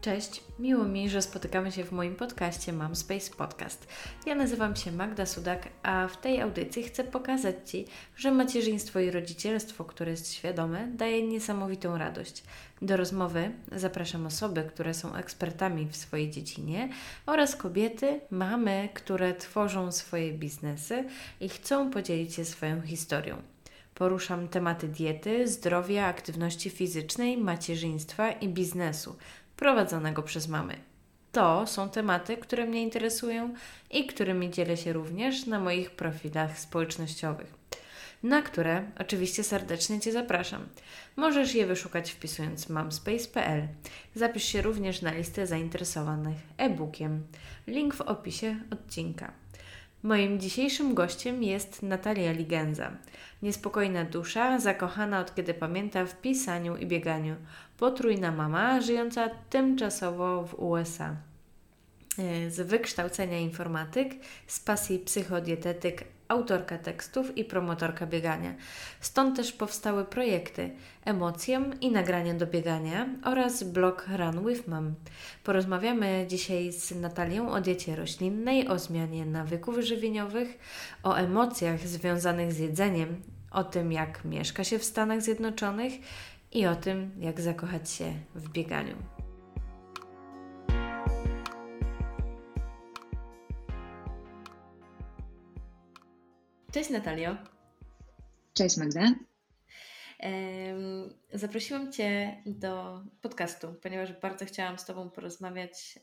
Cześć, miło mi, że spotykamy się w moim podcaście Mam Space Podcast. Ja nazywam się Magda Sudak, a w tej audycji chcę pokazać Ci, że macierzyństwo i rodzicielstwo, które jest świadome, daje niesamowitą radość. Do rozmowy zapraszam osoby, które są ekspertami w swojej dziedzinie oraz kobiety, mamy, które tworzą swoje biznesy i chcą podzielić się swoją historią. Poruszam tematy diety, zdrowia, aktywności fizycznej, macierzyństwa i biznesu prowadzonego przez mamy. To są tematy, które mnie interesują i którymi dzielę się również na moich profilach społecznościowych, na które oczywiście serdecznie Cię zapraszam. Możesz je wyszukać wpisując mamspace.pl. Zapisz się również na listę zainteresowanych e-bookiem. Link w opisie odcinka. Moim dzisiejszym gościem jest Natalia Ligenza. Niespokojna dusza, zakochana od kiedy pamięta w pisaniu i bieganiu. Potrójna mama, żyjąca tymczasowo w USA. E, z wykształcenia informatyk, z pasji psychodietetyk, autorka tekstów i promotorka biegania. Stąd też powstały projekty Emocjem i nagrania do biegania oraz blog Run with Mom. Porozmawiamy dzisiaj z Natalią o diecie roślinnej, o zmianie nawyków żywieniowych, o emocjach związanych z jedzeniem, o tym jak mieszka się w Stanach Zjednoczonych i o tym jak zakochać się w bieganiu. Cześć Natalio. Cześć Magda. Zaprosiłam Cię do podcastu, ponieważ bardzo chciałam z Tobą porozmawiać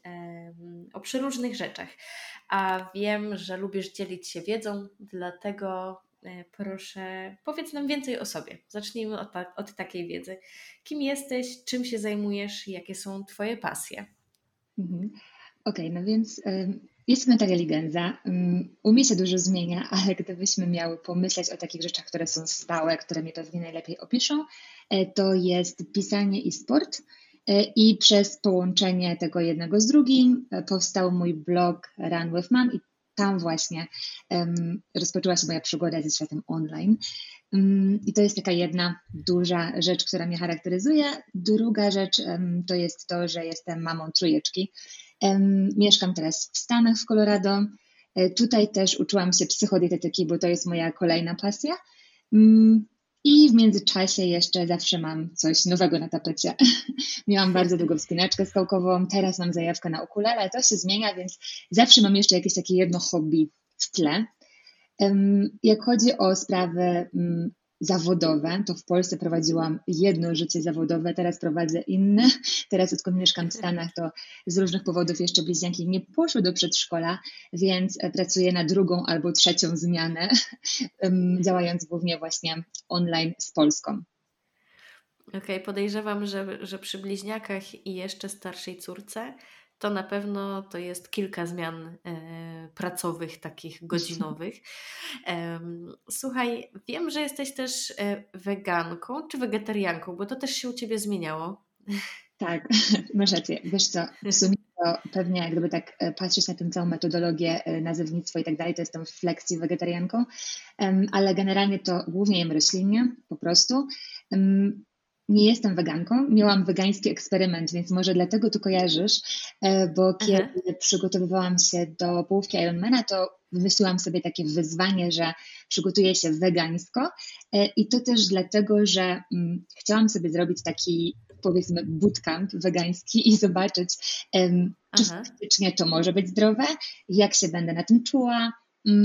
o przeróżnych rzeczach. A wiem, że lubisz dzielić się wiedzą, dlatego e, proszę, powiedz nam więcej o sobie. Zacznijmy od, od takiej wiedzy. Kim jesteś, czym się zajmujesz, jakie są Twoje pasje? Mhm. Okej, okay, no więc jest Natalia Ligenza. Mm, u mnie się dużo zmienia, ale gdybyśmy miały pomyśleć o takich rzeczach, które są stałe, które mnie pewnie najlepiej opiszą, e, to jest pisanie i sport. E, I przez połączenie tego jednego z drugim e, powstał mój blog Run with Mom i tam właśnie um, rozpoczęła się moja przygoda ze światem online. Um, I to jest taka jedna duża rzecz, która mnie charakteryzuje. Druga rzecz um, to jest to, że jestem mamą trójeczki. Mieszkam teraz w Stanach, w Colorado. E, tutaj też uczyłam się psychodietetyki, bo to jest moja kolejna pasja. Mm, I w międzyczasie jeszcze zawsze mam coś nowego na tapecie. Miałam bardzo długo wspinaczkę skałkową, teraz mam zajawkę na ukulele, to się zmienia, więc zawsze mam jeszcze jakieś takie jedno hobby w tle. Jak chodzi o sprawy mm, zawodowe, to w Polsce prowadziłam jedno życie zawodowe, teraz prowadzę inne. Teraz odkąd mieszkam w Stanach, to z różnych powodów jeszcze bliźniaki nie poszły do przedszkola, więc e, pracuję na drugą albo trzecią zmianę, działając głównie właśnie online z Polską. Okej, okay, podejrzewam, że, że przy bliźniakach i jeszcze starszej córce to na pewno to jest kilka zmian e, pracowych, takich godzinowych. E, słuchaj, wiem, że jesteś też e, weganką czy wegetarianką, bo to też się u Ciebie zmieniało. Tak, masz rację. Wiesz co, w sumie to pewnie jak gdyby tak e, patrzeć na tę całą metodologię, e, nazewnictwo i tak dalej, to jestem flexi wegetarianką, ale generalnie to głównie jem roślinnie, po prostu nie jestem weganką, miałam wegański eksperyment, więc może dlatego tu kojarzysz, e, bo kiedy Aha. przygotowywałam się do połówki Ironmana, to wymyśliłam sobie takie wyzwanie, że przygotuję się wegańsko e, i to też dlatego, że mm, chciałam sobie zrobić taki powiedzmy bootcamp wegański i zobaczyć, czy faktycznie to może być zdrowe, jak się będę na tym czuła,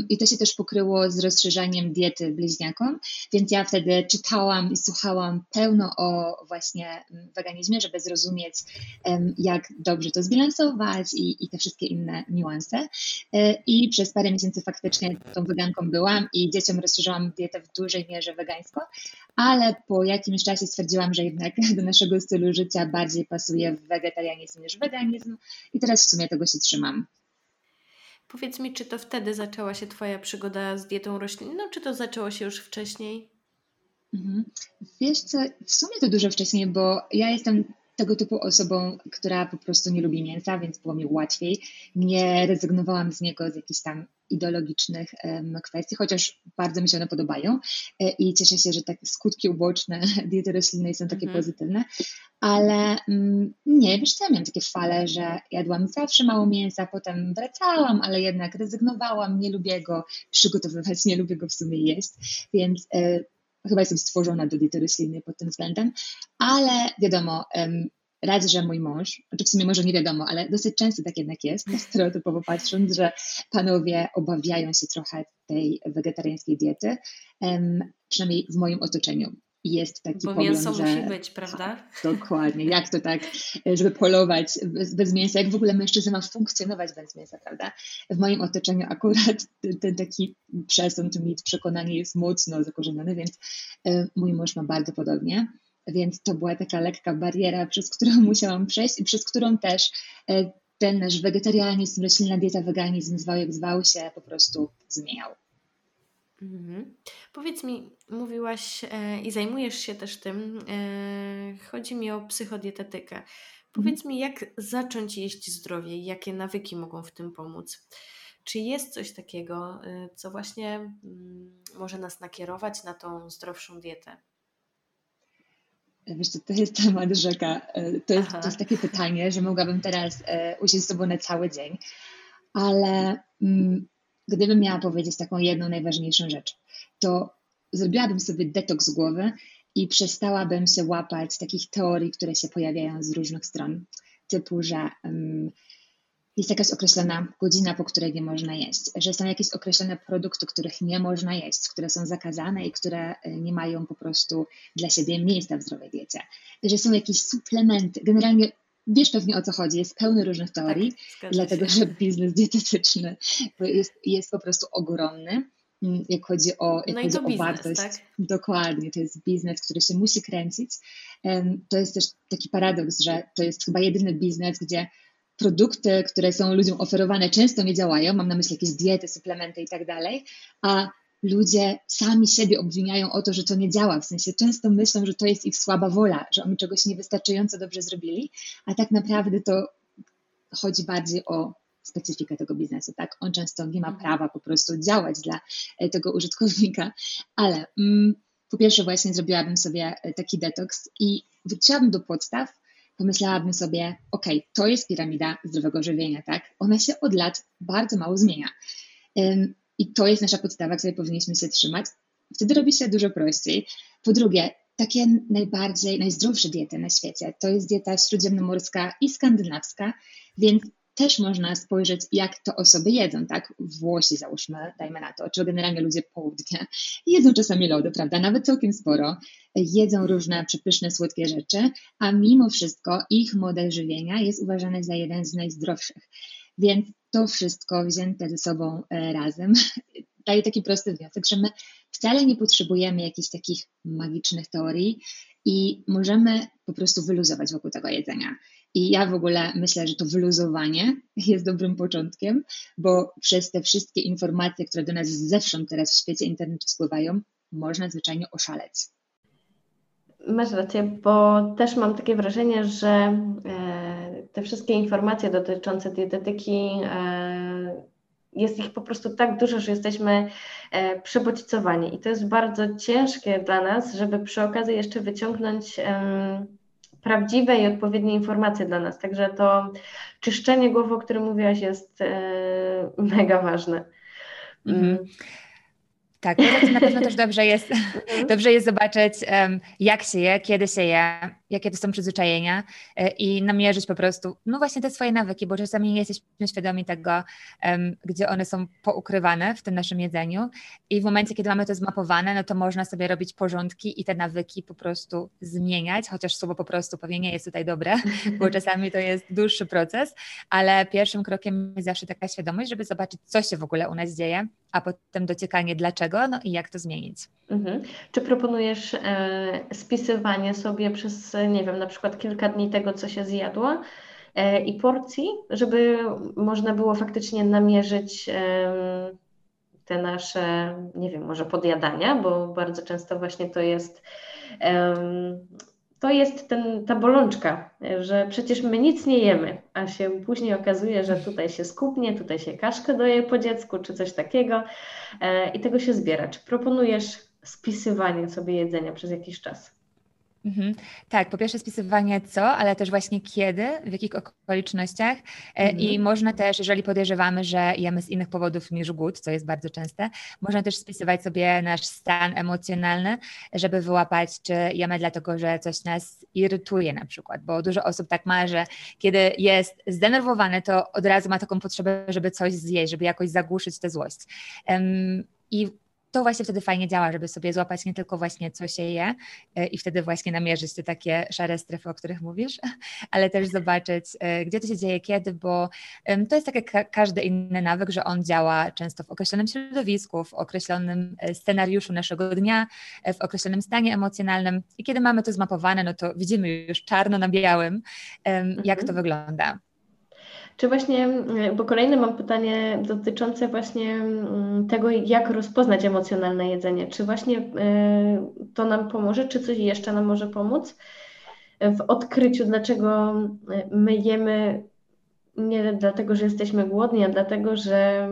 I to się też pokryło z rozszerzaniem diety bliźniakom, więc ja wtedy czytałam i słuchałam pełno o właśnie mm, weganizmie, żeby zrozumieć, jak dobrze to zbilansować i, i te wszystkie inne niuanse. E, I przez parę miesięcy faktycznie tą weganką byłam i dzieciom rozszerzałam dietę w dużej mierze wegańsko, ale po jakimś czasie stwierdziłam, że jednak do naszego stylu życia bardziej pasuje wegetarianizm niż weganizm i teraz w sumie tego się trzymam. Powiedz mi, czy to wtedy zaczęła się Twoja przygoda z dietą roślinną, czy to zaczęło się już wcześniej? Mhm. Wiesz co, w sumie to dużo wcześniej, bo ja jestem tego typu osobą, która po prostu nie lubi mięsa, więc było mi łatwiej. Nie rezygnowałam z niego z jakichś tam ideologicznych kwestii, chociaż bardzo mi się one podobają e, i cieszę się, że takie skutki uboczne diety roślinnej są takie mhm. pozytywne, ale mm, nie, wiesz co, ja miałam takie fale, że jadłam zawsze mało mięsa, potem wracałam, ale jednak rezygnowałam, nie lubię go przygotowywać, nie lubię go w sumie jeść, więc e, chyba jestem stworzona do diety roślinnej pod tym względem, ale wiadomo, raz, że mój mąż, czy w sumie może nie wiadomo, ale dosyć często tak jednak jest, stereotypowo patrząc, że panowie obawiają się trochę tej wegetariańskiej diety, przynajmniej w moim otoczeniu. Jest taki Bo pogląd, mięso że... musi być, prawda? Dokładnie. Jak to tak, żeby polować bez, bez mięsa? Jak w ogóle mężczyzna ma funkcjonować bez mięsa, prawda? W moim otoczeniu akurat ten, ten taki przesąd, mit, przekonanie jest mocno zakorzeniony, więc y, mój mąż ma bardzo podobnie. Więc to była taka lekka bariera, przez którą musiałam przejść i przez którą też y, ten nasz wegetarianizm, roślinna dieta, weganizm, zwał jak zwał się, po prostu zmieniał. Mhm. Powiedz mi, mówiłaś e, i zajmujesz się też tym, e, chodzi mi o psychodietetykę. Powiedz mhm. mi, jak zacząć jeść zdrowie i jakie nawyki mogą w tym pomóc? Czy jest coś takiego, e, co właśnie mm, może nas nakierować na tą zdrowszą dietę? Wiesz, to jest temat rzeka. E, to jest, to jest takie pytanie, że mogłabym teraz e, usiąść z sobą na cały dzień, ale mm, gdybym miała powiedzieć taką jedną najważniejszą rzecz, to zrobiłabym sobie detoks głowy i przestałabym się łapać takich teorii, które się pojawiają z różnych stron, typu, że um, jest jakaś określona godzina, po której nie można jeść, że są jakieś określone produkty, których nie można jeść, które są zakazane i które e, nie mają po prostu dla siebie miejsca w zdrowej diecie, że są jakieś suplementy. Generalnie Wiesz pewnie o co chodzi, jest pełny różnych tak, teorii, tak, dlatego że biznes dietetyczny jest, jest po prostu ogromny, mm, jak chodzi o, jak no chodzi o biznes, wartość. Tak? Dokładnie, to jest biznes, który się musi kręcić. To jest też taki paradoks, że to jest chyba jedyny biznes, gdzie produkty, które są ludziom oferowane, często nie działają. Mam na myśli jakieś diety, suplementy i tak dalej, a ludzie sami siebie obwiniają o to, że to nie działa. W sensie często myślą, że to jest ich słaba wola, że oni czegoś niewystarczająco dobrze zrobili, a tak naprawdę to chodzi bardziej o specyfikę tego biznesu, tak? On często nie ma mhm. prawa po prostu działać dla e, tego użytkownika, ale mm, po pierwsze właśnie zrobiłabym sobie e, taki detoks i wróciłabym do podstaw, pomyślałabym sobie, ok, to jest piramida zdrowego żywienia, tak? Ona się od lat bardzo mało zmienia. I to jest nasza podstawa, której powinniśmy się trzymać. Wtedy robi się dużo prościej. Po drugie, takie najbardziej, najzdrowsze diety na świecie to jest dieta śródziemnomorska i skandynawska, więc też można spojrzeć, jak to osoby jedzą, tak? Włosi załóżmy, dajmy na to, czy generalnie ludzie południa jedzą czasami lody, prawda? Nawet całkiem sporo. Jedzą różne przepyszne, słodkie rzeczy, a mimo wszystko ich model żywienia jest uważany za jeden z najzdrowszych. Więc to wszystko wzięte ze sobą e, razem daje taki prosty wniosek, że my wcale nie potrzebujemy jakichś takich magicznych teorii i możemy po prostu wyluzować wokół tego jedzenia. I ja w ogóle myślę, że to wyluzowanie jest dobrym początkiem, bo przez te wszystkie informacje, które do nas zewsząd teraz w świecie internetu spływają, można zwyczajnie oszaleć. Masz rację, bo też mam takie wrażenie, że e, te wszystkie informacje dotyczące dietetyki, e, jest ich po prostu tak dużo, że jesteśmy e, przebodźcowani i to jest bardzo ciężkie dla nas, żeby przy okazji jeszcze wyciągnąć prawdziwe i odpowiednie informacje dla nas. Także to czyszczenie głowy, o którym mówiłaś, jest mega ważne. Mhm. Tak, na pewno też dobrze jest, mhm. dobrze jest zobaczyć, jak się je, kiedy się je, jakie to są przyzwyczajenia e, i namierzyć po prostu, no właśnie te swoje nawyki, bo czasami nie jesteśmy świadomi tego, gdzie one są poukrywane w tym naszym jedzeniu. I w momencie, kiedy mamy to zmapowane, no to można sobie robić porządki i te nawyki po prostu zmieniać, chociaż słowo po prostu pewnie nie jest tutaj dobre, bo czasami to jest dłuższy proces, ale pierwszym krokiem jest zawsze taka świadomość, żeby zobaczyć, co się w ogóle u nas dzieje, a potem dociekanie dlaczego, no i jak to zmienić. Mhm. Czy proponujesz e, spisywanie sobie przez, nie wiem, na przykład kilka dni tego, co się zjadło e, i porcji, żeby można było faktycznie namierzyć e, te nasze, nie wiem, może podjadania, bo bardzo często właśnie to jest to jest ten, ta bolączka, że przecież my nic nie jemy, a się później okazuje, że tutaj się skupnie, tutaj się kaszkę doje po dziecku, czy coś takiego e, i tego się zbiera. Czy proponujesz spisywanie sobie jedzenia przez jakiś czas? Mhm. Tak, po pierwsze spisywanie co, ale też właśnie kiedy, w jakich okolicznościach e, mhm. i można też, jeżeli podejrzewamy, że jemy z innych powodów niż głód, co jest bardzo częste, można też spisywać sobie nasz stan emocjonalny, żeby wyłapać, czy jemy dlatego, że coś nas irytuje na przykład, bo dużo osób tak ma, że kiedy jest zdenerwowane, to od razu ma taką potrzebę, żeby coś zjeść, żeby jakoś zagłuszyć tę złość. I to właśnie wtedy fajnie działa, żeby sobie złapać nie tylko właśnie co się je e, i wtedy właśnie namierzyć te takie szare strefy, o których mówisz, ale też zobaczyć, e, gdzie to się dzieje, kiedy, bo to jest tak jak każdy inny nawyk, że on działa często w określonym środowisku, w określonym e, scenariuszu naszego dnia, w określonym stanie emocjonalnym i kiedy mamy to zmapowane, no to widzimy już czarno na białym, jak to mhm. wygląda. Czy właśnie, mm, bo kolejne mam pytanie dotyczące właśnie mm, tego, jak rozpoznać emocjonalne jedzenie. Czy właśnie y, to nam pomoże, czy coś jeszcze nam może pomóc w odkryciu, dlaczego y, my jemy nie dlatego, że jesteśmy głodni, a dlatego, że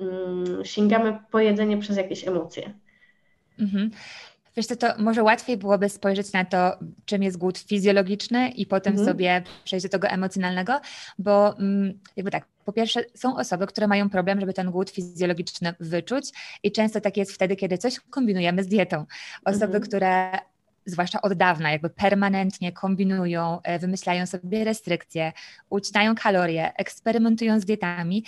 mm, sięgamy po jedzenie przez jakieś emocje? Mhm. Wiesz co, to może łatwiej byłoby spojrzeć na to, czym jest głód fizjologiczny i potem mhm. sobie przejść do tego emocjonalnego, bo mm, jakby tak, po pierwsze, są osoby, które mają problem, żeby ten głód fizjologiczny wyczuć, i często tak jest wtedy, kiedy coś kombinujemy z dietą. Osoby, mhm. które zwłaszcza od dawna, jakby permanentnie kombinują, e, wymyślają sobie restrykcje, ucinają kalorie, eksperymentują z dietami,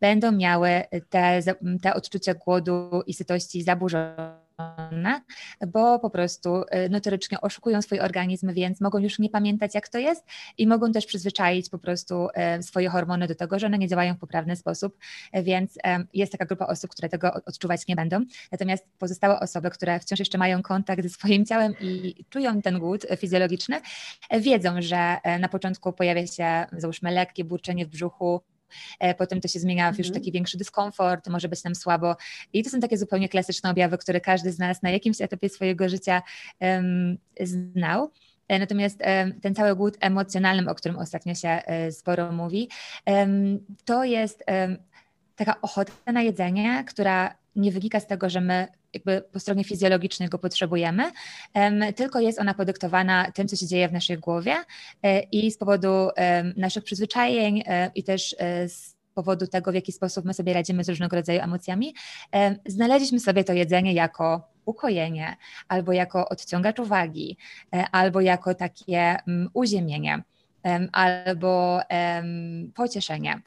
będą miały te, te odczucia głodu i sytości zaburzone bo po prostu y, notorycznie oszukują swój organizm, więc mogą już nie pamiętać, jak to jest i mogą też przyzwyczaić po prostu y, swoje hormony do tego, że one nie działają w poprawny sposób, więc jest taka grupa osób, które tego odczuwać nie będą. Natomiast pozostałe osoby, które wciąż jeszcze mają kontakt ze swoim ciałem i czują ten głód fizjologiczny, wiedzą, że na początku pojawia się, załóżmy, lekkie burczenie w brzuchu, potem to się zmienia w już mhm. taki większy dyskomfort, może być nam słabo. I to są takie zupełnie klasyczne objawy, które każdy z nas na jakimś etapie swojego życia um, znał. E, natomiast ten cały głód emocjonalny, o którym ostatnio się e, sporo mówi, to jest taka ochota na jedzenie, która nie wynika z tego, że my jakby po stronie fizjologicznej go potrzebujemy, tylko jest ona podyktowana tym, co się dzieje w naszej głowie e, i z powodu naszych przyzwyczajeń e, i też e, z powodu tego, w jaki sposób my sobie radzimy z różnego rodzaju emocjami, znaleźliśmy sobie to jedzenie jako ukojenie, albo jako odciągacz uwagi, albo jako takie mm, uziemienie, albo pocieszenie.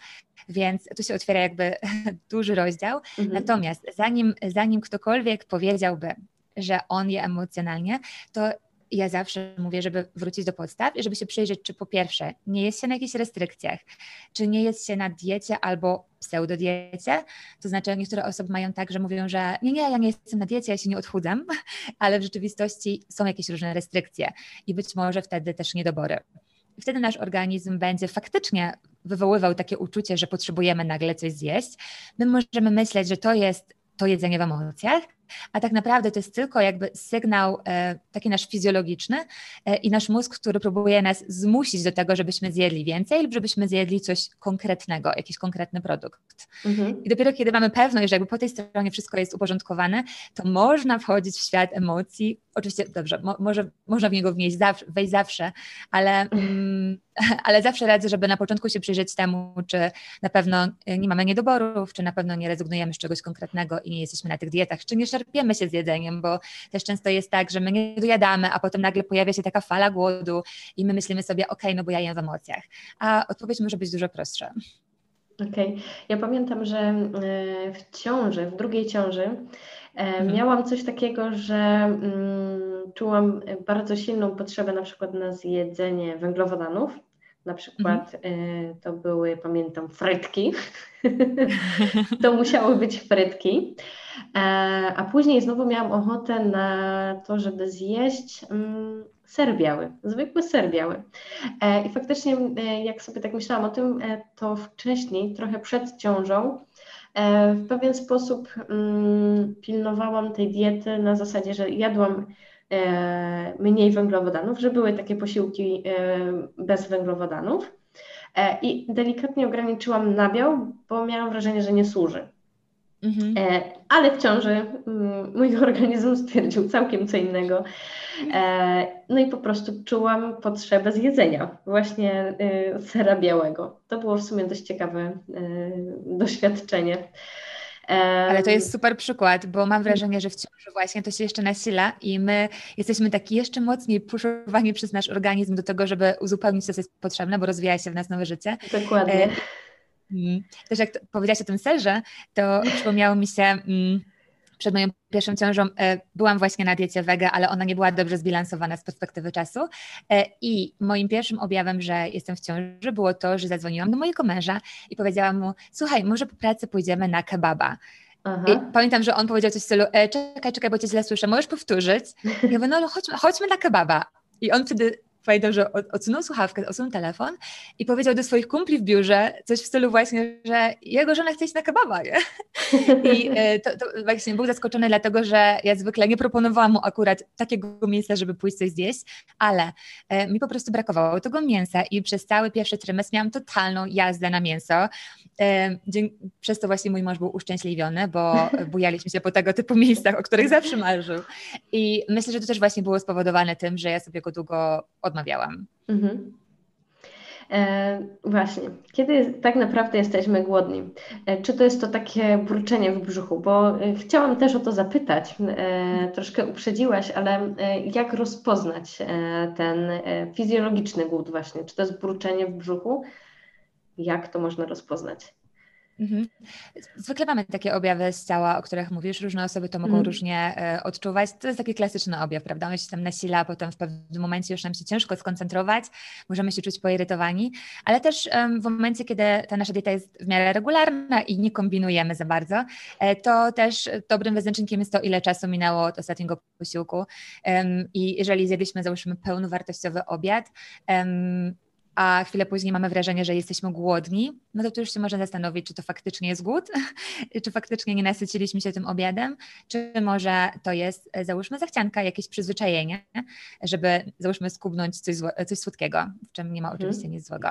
Więc tu się otwiera jakby duży rozdział. Mhm. Natomiast zanim, zanim ktokolwiek powiedziałby, że on je emocjonalnie, to ja zawsze mówię, żeby wrócić do podstaw i żeby się przyjrzeć, czy po pierwsze nie jest się na jakichś restrykcjach, czy nie jest się na diecie albo pseudodiecie. To znaczy niektóre osoby mają tak, że mówią, że nie, nie, ja nie jestem na diecie, ja się nie odchudzam, ale w rzeczywistości są jakieś różne restrykcje i być może wtedy też niedobory. Wtedy nasz organizm będzie faktycznie wywoływał takie uczucie, że potrzebujemy nagle coś zjeść. My możemy myśleć, że to jest to jedzenie w emocjach, a tak naprawdę to jest tylko jakby sygnał e, taki nasz fizjologiczny e, i nasz mózg, który próbuje nas zmusić do tego, żebyśmy zjedli więcej lub żebyśmy zjedli coś konkretnego, jakiś konkretny produkt. Mhm. I dopiero kiedy mamy pewność, że jakby po tej stronie wszystko jest uporządkowane, to można wchodzić w świat emocji. Oczywiście, dobrze, mo może, można w niego wnieść zawsze, wejść zawsze, ale, mm, ale zawsze radzę, żeby na początku się przyjrzeć temu, czy na pewno nie mamy niedoborów, czy na pewno nie rezygnujemy z czegoś konkretnego i nie jesteśmy na tych dietach, czy nie czerpiemy się z jedzeniem, bo też często jest tak, że my nie dojadamy, a potem nagle pojawia się taka fala głodu i my myślimy sobie, ok, no bo ja jem w emocjach. A odpowiedź może być dużo prostsza. Okej. Okay. Ja pamiętam, że e, w ciąży, w drugiej ciąży, e, mhm. miałam coś takiego, że mm, czułam bardzo silną potrzebę na przykład na zjedzenie węglowodanów. Na przykład mhm. to były, pamiętam, frytki. to musiały być frytki. E, a później znowu miałam ochotę na to, żeby zjeść mm, ser biały, zwykły ser biały. E, I faktycznie, e, jak sobie tak myślałam o tym, to wcześniej, trochę przed ciążą, w pewien sposób mm, pilnowałam tej diety na zasadzie, że jadłam mniej węglowodanów, że były takie posiłki bez węglowodanów. I delikatnie ograniczyłam nabiał, bo miałam wrażenie, że nie służy. Mhm. E, ale w ciąży mm, mój organizm stwierdził całkiem co innego. E, no i po prostu czułam potrzebę zjedzenia właśnie y, sera białego. To było w sumie dość ciekawe y, doświadczenie. Ale to jest super przykład, bo mam wrażenie, że w ciąży właśnie to się jeszcze nasila i my jesteśmy taki jeszcze mocniej puszowani przez nasz organizm do tego, żeby uzupełnić to, co jest potrzebne, bo rozwija się w nas nowe życie. Dokładnie. Mm. Też jak powiedziałaś o tym serze, to przypomniało mi się mm, przed moją pierwszą ciążą e, byłam właśnie na diecie wege, ale ona nie była dobrze zbilansowana z perspektywy czasu. E, I moim pierwszym objawem, że jestem w ciąży, było to, że zadzwoniłam do mojego męża i powiedziałam mu: Słuchaj, może po pracy pójdziemy na kebaba. I pamiętam, że on powiedział coś w stylu: e, Czekaj, czekaj, bo cię źle słyszę, możesz powtórzyć? Ja mówię: No, chodźmy, chodźmy na kebaba. I on wtedy pamiętam, że odsunął słuchawkę, odsunął telefon i powiedział do swoich kumpli w biurze coś w stylu właśnie, że jego żona chce iść na kebaba, nie? I e, to, to, właśnie był zaskoczony dlatego, że ja zwykle nie proponowałam mu akurat takiego miejsca, żeby pójść coś zjeść, ale e, mi po prostu brakowało tego mięsa i przez cały pierwszy trymestr miałam totalną jazdę na mięso. E, przez to właśnie mój mąż był uszczęśliwiony, bo bujaliśmy się po tego typu miejscach, o których zawsze marzył. I myślę, że to też właśnie było spowodowane tym, że ja sobie go długo odmawiałam. Mhm. E, właśnie, kiedy tak naprawdę jesteśmy głodni? E, czy to jest to takie burczenie w brzuchu? Bo e, chciałam też o to zapytać, e, troszkę uprzedziłaś, ale e, jak rozpoznać e, ten fizjologiczny głód właśnie? Czy to jest burczenie w brzuchu? Jak to można rozpoznać? Mhm. Zwykle mamy takie objawy z ciała, o których mówisz. Różne osoby to mogą mhm. różnie e, odczuwać. To jest taki klasyczny objaw, prawda? On się tam nasila, a potem w pewnym momencie już nam się ciężko skoncentrować, możemy się czuć poirytowani, ale też w momencie, kiedy ta nasza dieta jest w miarę regularna i nie kombinujemy za bardzo, e, to też dobrym wyznacznikiem jest to, ile czasu minęło od ostatniego posiłku. I jeżeli zjedliśmy, załóżmy, pełnowartościowy obiad, a chwilę później mamy wrażenie, że jesteśmy głodni, no to tu już się można zastanowić, czy to faktycznie jest głód, czy faktycznie nie nasyciliśmy się tym obiadem, czy może to jest, e, załóżmy, zachcianka, jakieś przyzwyczajenie, żeby, załóżmy, skubnąć coś, coś słodkiego, w czym nie ma mhm. oczywiście nic złego.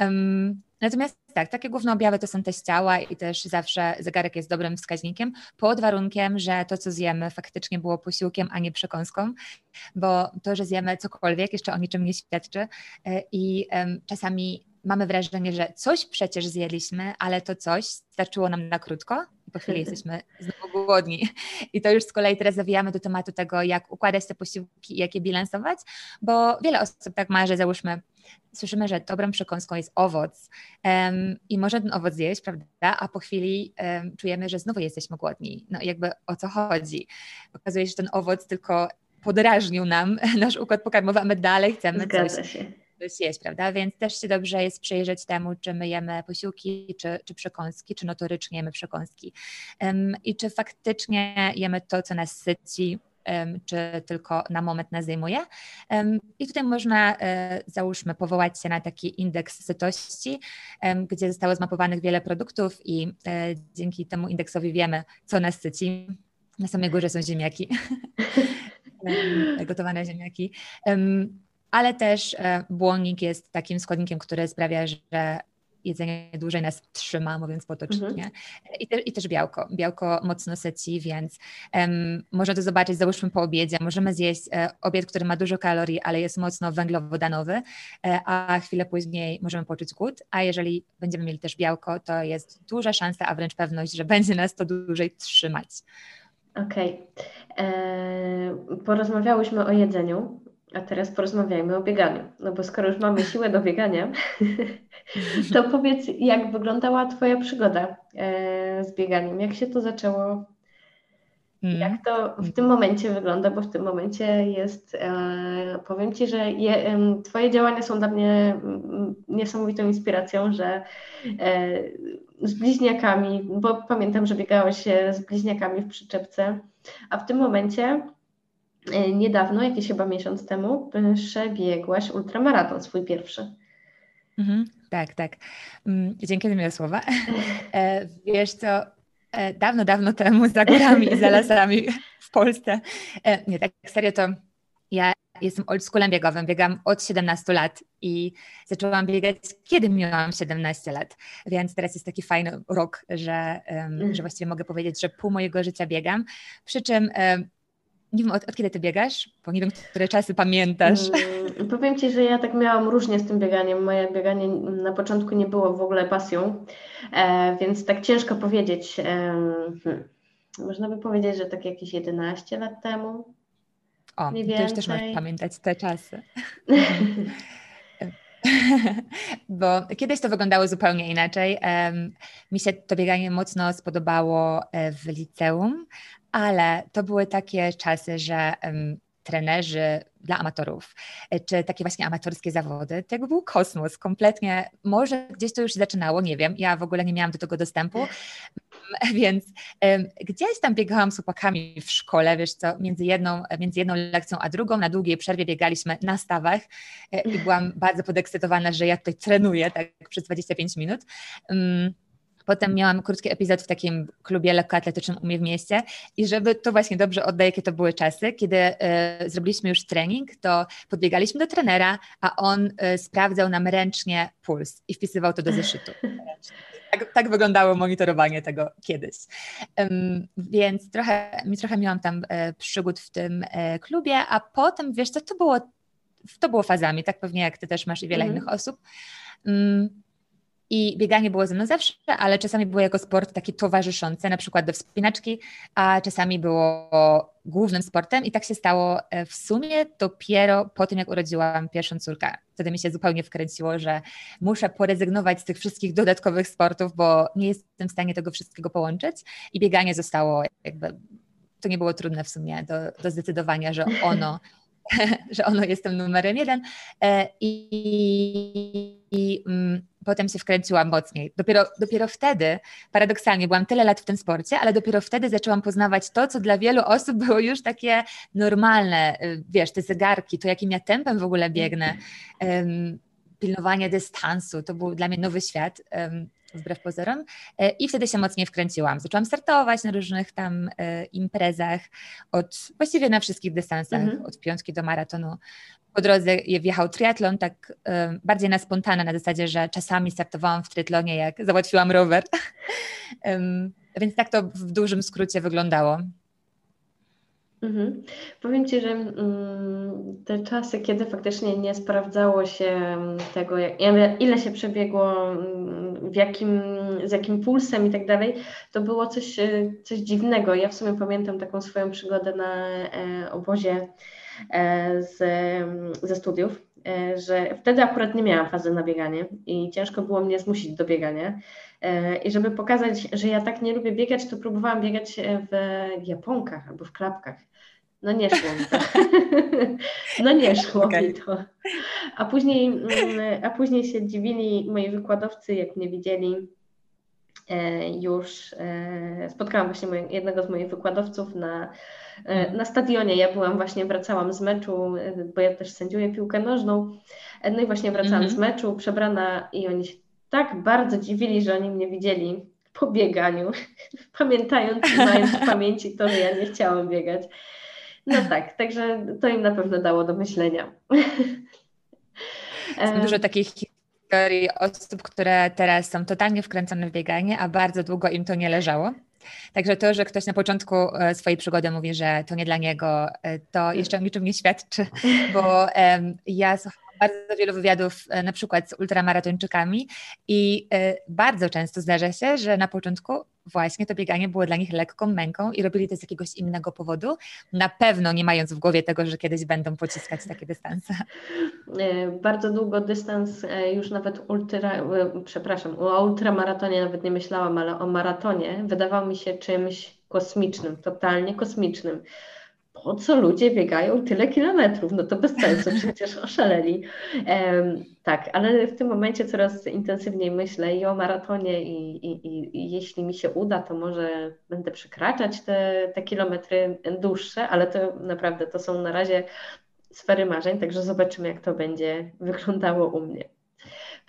Um, Natomiast tak, takie główne objawy to są też ciała i też zawsze zegarek jest dobrym wskaźnikiem, pod warunkiem, że to, co zjemy, faktycznie było posiłkiem, a nie przekąską, bo to, że zjemy cokolwiek, jeszcze o niczym nie świadczy e, i czasami mamy wrażenie, że coś przecież zjedliśmy, ale to coś starczyło nam na krótko i po chwili jesteśmy znowu głodni. I to już z kolei teraz zawijamy do tematu tego, jak układać te posiłki i jak je bilansować, bo wiele osób tak ma, że załóżmy słyszymy, że dobrą przekąską jest owoc um, i można ten owoc zjeść, prawda? A po chwili um, czujemy, że znowu jesteśmy głodni. No jakby o co chodzi? Okazuje się, że ten owoc tylko podrażnił nam nasz układ pokarmowy, a my dalej chcemy Zgadza coś, się. coś jeść, prawda? Więc też się dobrze jest przyjrzeć temu, czy my jemy posiłki, czy, czy przekąski, czy notorycznie jemy przekąski um, i czy faktycznie jemy to, co nas syci, czy tylko na moment nas zajmuje. I tutaj można, e, załóżmy, powołać się na taki indeks sytości, gdzie zostało zmapowanych wiele produktów i e, dzięki temu indeksowi wiemy, co nas syci. Na samej górze są ziemniaki, gotowane ziemniaki ale też e, błonnik jest takim składnikiem, który sprawia, że jedzenie dłużej nas trzyma, mówiąc potocznie. Mhm. I, te, I, też białko. Białko mocno syci, więc um, można to zobaczyć, załóżmy po obiedzie. Możemy zjeść e, obiad, który ma dużo kalorii, ale jest mocno węglowodanowy, e, a chwilę później możemy poczuć głód, a jeżeli będziemy mieli też białko, to jest duża szansa, a wręcz pewność, że będzie nas to dłużej trzymać. Okej. Okay. E, porozmawiałyśmy o jedzeniu. A teraz porozmawiajmy o bieganiu. No bo skoro już mamy siłę do biegania, to powiedz, jak wyglądała Twoja przygoda e, z bieganiem? Jak się to zaczęło? Mm. Jak to w tym momencie wygląda? Bo w tym momencie jest, e, powiem Ci, że je, Twoje działania są dla mnie niesamowitą inspiracją, że e, z bliźniakami, bo pamiętam, że biegałeś z bliźniakami w przyczepce, a w tym momencie niedawno, jakiś chyba miesiąc temu, przebiegłaś ultramaraton, swój pierwszy. Mhm, tak, tak. Mm, dzięki za miłe słowa. E, wiesz co, e, dawno, dawno temu za górami i za lasami w Polsce, nie tak serio to jestem oldschoolem biegowym, biegam od 17 lat i zaczęłam biegać, kiedy miałam 17 lat, więc teraz jest taki fajny rok, że, um, że właściwie mogę powiedzieć, że pół mojego życia biegam, przy czym nie wiem, od, od, kiedy ty biegasz? Bo nie wiem, które czasy pamiętasz. Hmm, powiem ci, że ja tak miałam różnie z tym bieganiem. Moje bieganie na początku nie było w ogóle pasją, e, więc tak ciężko powiedzieć. E, hmm. Można by powiedzieć, że tak jakieś 11 lat temu. O, nie to już też masz pamiętać te czasy. Bo kiedyś to wyglądało zupełnie inaczej. Mi się to bieganie mocno spodobało e, w liceum, ale to były takie czasy, że trenerzy dla amatorów, e, czy takie właśnie amatorskie zawody, to jakby był kosmos, kompletnie, może gdzieś to już zaczynało, nie wiem, ja w ogóle nie miałam do tego dostępu, więc um, gdzieś tam biegałam z chłopakami w szkole, wiesz co, między jedną, między jedną lekcją a drugą, na długiej przerwie biegaliśmy na stawach e, i byłam bardzo podekscytowana, że ja tutaj trenuję tak przez 25 minut. Um, Potem miałam krótki epizod w takim klubie lekkoatletycznym u mnie w mieście i żeby to właśnie dobrze oddać, jakie to były czasy, kiedy y, zrobiliśmy już trening, to podbiegaliśmy do trenera, a on y, sprawdzał nam ręcznie puls i wpisywał to do zeszytu. Tak, tak wyglądało monitorowanie tego kiedyś. Um, więc trochę, mi trochę miałam tam e, przygód w tym e, klubie, a potem, wiesz co, to było, to było fazami, tak pewnie jak ty też masz i wiele mm. innych osób. Um, i bieganie było ze mną zawsze, ale czasami było jako sport taki towarzyszący, na przykład do wspinaczki, a czasami było głównym sportem. I tak się stało e, w sumie dopiero po tym, jak urodziłam pierwszą córkę. Wtedy mi się zupełnie wkręciło, że muszę porezygnować z tych wszystkich dodatkowych sportów, bo nie jestem w stanie tego wszystkiego połączyć. I bieganie zostało jakby. To nie było trudne w sumie do, do zdecydowania, że ono że ono jest tym numerem jeden e, i, i mm, potem się wkręciłam mocniej. Dopiero, dopiero wtedy, paradoksalnie, byłam tyle lat w tym sporcie, ale dopiero wtedy zaczęłam poznawać to, co dla wielu osób było już takie normalne, y, wiesz, te zegarki, to jakim ja tempem w ogóle biegnę, um, pilnowanie dystansu, to był dla mnie nowy świat. Um, wbrew pozorom. E, I wtedy się mocniej wkręciłam. Zaczęłam startować na różnych tam e, imprezach, od właściwie na wszystkich dystansach, mhm. od piątki do maratonu. Po drodze wjechał triatlon, tak e, bardziej na spontane, na zasadzie, że czasami startowałam w triatlonie, jak załatwiłam rower. Więc tak to w dużym skrócie wyglądało. Mhm. Powiem Ci, że mm, te czasy, kiedy faktycznie nie sprawdzało się mm, tego, ile się przebiegło, mm, w jakim, z jakim pulsem i tak dalej, to było coś, e, coś dziwnego. Ja w sumie pamiętam taką swoją przygodę na e, obozie e, z, ze studiów, że wtedy akurat nie miałam fazy na bieganie i ciężko było mnie zmusić do biegania. I żeby pokazać, że ja tak nie lubię biegać, to próbowałam biegać w japonkach albo w klapkach. No nie szło mi to. No nie szło okay. mi to. A później, mm, a później się dziwili moi wykładowcy, jak mnie widzieli e, już. E, spotkałam właśnie jednego z moich wykładowców na, e, na stadionie. Ja byłam właśnie, wracałam z meczu, bo ja też sędziuję piłkę nożną. No i właśnie wracałam mm -hmm. z meczu, przebrana i oni się tak bardzo dziwili, że oni mnie widzieli po bieganiu, pamiętając, mając w pamięci to, że ja nie chciałam biegać. No tak, także to im na pewno dało do myślenia. Jest dużo takich historii osób, które teraz są totalnie wkręcone w bieganie, a bardzo długo im to nie leżało. Także to, że ktoś na początku e, swojej przygody mówi, że to nie dla niego, e, to jeszcze o niczym nie świadczy, bo um, ja bardzo wielu wywiadów e, na przykład z ultramaratończykami i e, bardzo często zdarza się, że na początku właśnie to bieganie było dla nich lekką męką i robili to z jakiegoś innego powodu, na pewno nie mając w głowie tego, że kiedyś będą pociskać takie dystanse. E, bardzo długo dystans, już nawet ultra, przepraszam, o ultramaratonie nawet nie myślałam, ale o maratonie wydawał mi się czymś kosmicznym, totalnie kosmicznym po co ludzie biegają tyle kilometrów? No to bez sensu, przecież oszaleli. Um, tak, ale w tym momencie coraz intensywniej myślę i o maratonie i, i, i, jeśli mi się uda, to może będę przekraczać te, te kilometry dłuższe, ale to naprawdę to są na razie sfery marzeń, także zobaczymy, jak to będzie wyglądało u mnie.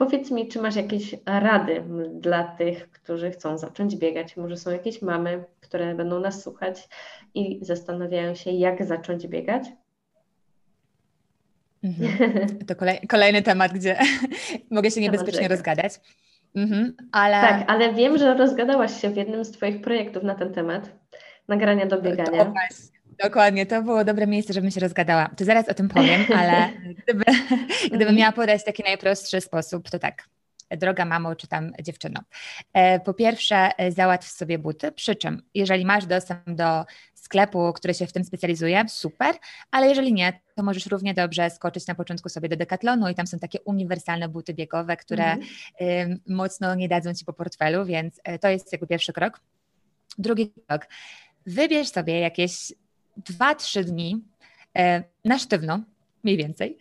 Powiedz mi, czy masz jakieś rady dla tych, którzy chcą zacząć biegać? Może są jakieś mamy, które będą nas słuchać i zastanawiają się, jak zacząć biegać? Mhm. To kolej, kolejny temat, gdzie mogę się niebezpiecznie rozgadać. Mhm, ale... Tak, ale wiem, że rozgadałaś się w jednym z Twoich projektów na ten temat, nagrania do biegania. To dokładnie, to było dobre miejsce, żebym się rozgadała. To zaraz o tym powiem, ale gdyby, gdybym mhm. miała podać taki najprostszy sposób, to tak droga mamo czy tam dziewczyno. E, po pierwsze, e, załatw sobie buty, przy czym jeżeli masz dostęp do sklepu, który się w tym specjalizuje, super, ale jeżeli nie, to możesz równie dobrze skoczyć na początku sobie do Decathlonu i tam są takie uniwersalne buty biegowe, które mhm. mocno nie dadzą Ci po portfelu, więc e, to jest jakby pierwszy krok. Drugi krok, wybierz sobie jakieś 2-3 dni na sztywno, mniej więcej,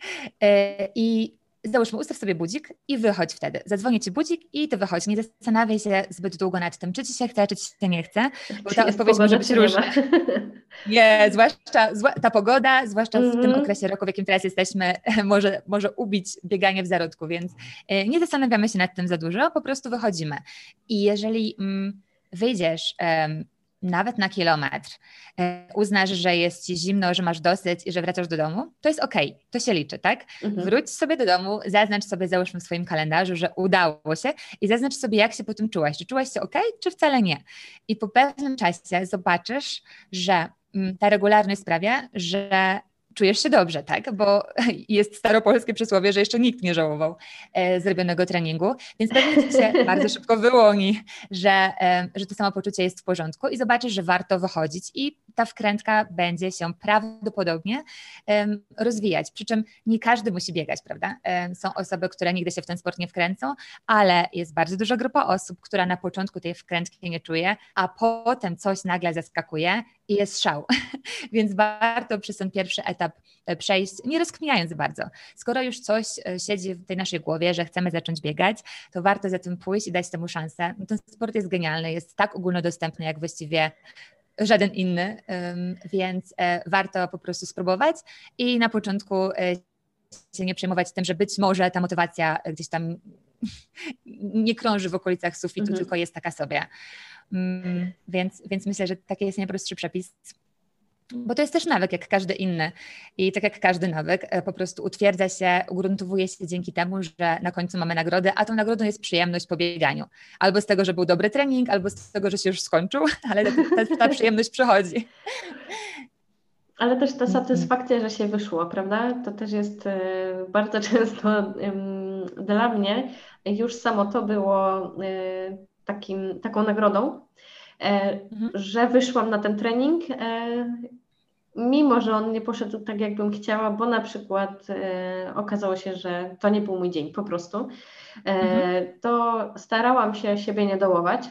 i załóżmy, ustaw sobie budzik i wychodź wtedy. Zadzwoni ci budzik i ty wychodź. Nie zastanawiaj się zbyt długo nad tym, czy ci się chce, czy ci się nie chce, bo ta odpowiedź może być różna. Nie, zwłaszcza ta pogoda, zwłaszcza w tym mhm. okresie roku, w jakim teraz jesteśmy, może, może ubić bieganie w zarodku, więc e, nie zastanawiamy się nad tym za dużo, po prostu wychodzimy. I jeżeli mm, wyjdziesz nawet na kilometr, e, uznasz, że jest ci zimno, że masz dosyć i że wracasz do domu, to jest ok, to się liczy, tak? Mhm. Wróć sobie do domu, zaznacz sobie, załóżmy w swoim kalendarzu, że udało się i zaznacz sobie, jak się po tym czułaś. Czy czułaś się ok, czy wcale nie? I po pewnym czasie zobaczysz, że mm, ta regularność sprawia, że czujesz się dobrze, tak? Bo jest staropolskie przysłowie, że jeszcze nikt nie żałował e, zrobionego treningu, więc pewnie ci się bardzo szybko wyłoni, że, e, że to samopoczucie jest w porządku i zobaczysz, że warto wychodzić i ta wkrętka będzie się prawdopodobnie rozwijać. Przy czym nie każdy musi biegać, prawda? E, są osoby, które nigdy się w ten sport nie wkręcą, ale jest bardzo duża grupa osób, która na początku tej wkrętki nie czuje, a potem coś nagle zaskakuje i jest szał. Więc warto przez ten pierwszy etap e, przejść, nie rozkminiając bardzo. Skoro już coś e, siedzi w tej naszej głowie, że chcemy zacząć biegać, to warto za tym pójść i dać temu szansę. No ten sport jest genialny, jest tak ogólnodostępny, jak właściwie żaden inny, więc e, warto po prostu spróbować i na początku się nie przejmować tym, że być może ta motywacja gdzieś tam nie krąży w okolicach sufitu, mhm. tylko jest taka sobie. Mm, więc, więc myślę, że taki jest najprostszy przepis. Bo to jest też nawyk, jak każdy inny. I tak jak każdy nawyk, e, po prostu utwierdza się, ugruntowuje się dzięki temu, że na końcu mamy nagrodę, a tą nagrodą jest przyjemność po bieganiu. Albo z tego, że był dobry trening, albo z tego, że się już skończył, ale ta, ta przyjemność przychodzi. Ale też ta satysfakcja, że się wyszło, prawda? To też jest e, bardzo często dla mnie już samo to było e, takim, taką nagrodą, e, mhm. że wyszłam na ten trening, e, mimo że on nie poszedł tak, jakbym chciała, bo na przykład e, okazało się, że to nie był mój dzień po prostu, mhm. to starałam się siebie nie dołować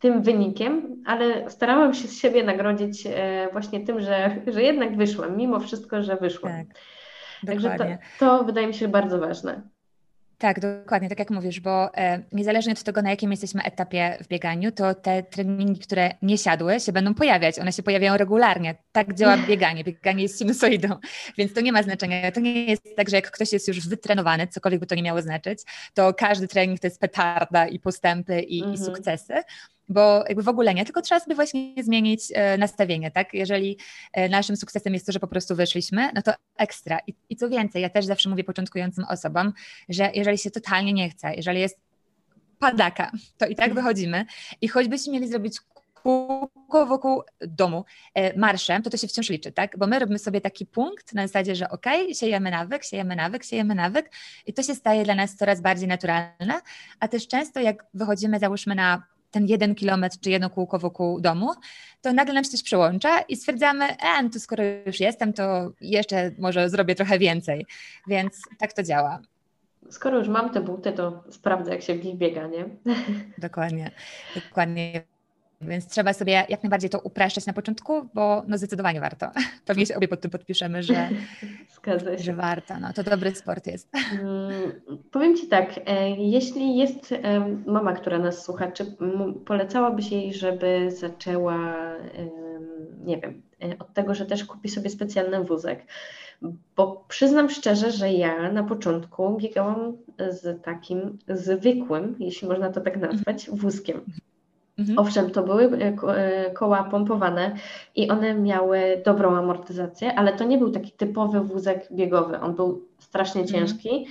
tym wynikiem, ale starałam się z siebie nagrodzić właśnie tym, że, że jednak wyszłam, mimo wszystko, że wyszłam. Tak, Także to, to wydaje mi się bardzo ważne. Tak, dokładnie, tak jak mówisz, bo e, niezależnie od tego, na jakim jesteśmy etapie w bieganiu, to te treningi, które nie siadły, się będą pojawiać. One się pojawiają regularnie. Tak działa bieganie. Bieganie jest sinusoidą, więc to nie ma znaczenia. To nie jest tak, że jak ktoś jest już wytrenowany, cokolwiek by to nie miało znaczyć, to każdy trening to jest petarda i postępy i, mhm. i sukcesy bo jakby w ogóle nie, tylko trzeba sobie właśnie zmienić e, nastawienie, tak? Jeżeli e, naszym sukcesem jest to, że po prostu wyszliśmy, no to ekstra. I, I co więcej, ja też zawsze mówię początkującym osobom, że jeżeli się totalnie nie chce, jeżeli jest padaka, to i tak wychodzimy i choćbyśmy mieli zrobić kółko wokół domu e, marszem, to to się wciąż liczy, tak? Bo my robimy sobie taki punkt na zasadzie, że ok, siejemy nawyk, siejemy nawyk, siejemy nawyk i to się staje dla nas coraz bardziej naturalne, a też często jak wychodzimy, załóżmy na ten jeden kilometr czy jedno kółko wokół domu, to nagle nam się coś przełącza i stwierdzamy, e, no to skoro już jestem, to jeszcze może zrobię trochę więcej. Więc tak to działa. Skoro już mam te buty, to sprawdzę, jak się w nich biega, nie? Dokładnie, dokładnie. Więc trzeba sobie jak najbardziej to upraszczać na początku, bo no zdecydowanie warto. Pewnie się obie pod tym podpiszemy, że, że warto. No, to dobry sport jest. Hmm, powiem Ci tak, e, jeśli jest mama, która nas słucha, czy polecałabyś jej, żeby zaczęła, nie wiem, e, od tego, że też kupi sobie specjalny wózek? Bo przyznam szczerze, że ja na początku biegałam z takim zwykłym, jeśli można to tak nazwać, wózkiem. Mhm. Owszem, to były koła pompowane i one miały dobrą amortyzację, ale to nie był taki typowy wózek biegowy. On był strasznie mhm. ciężki.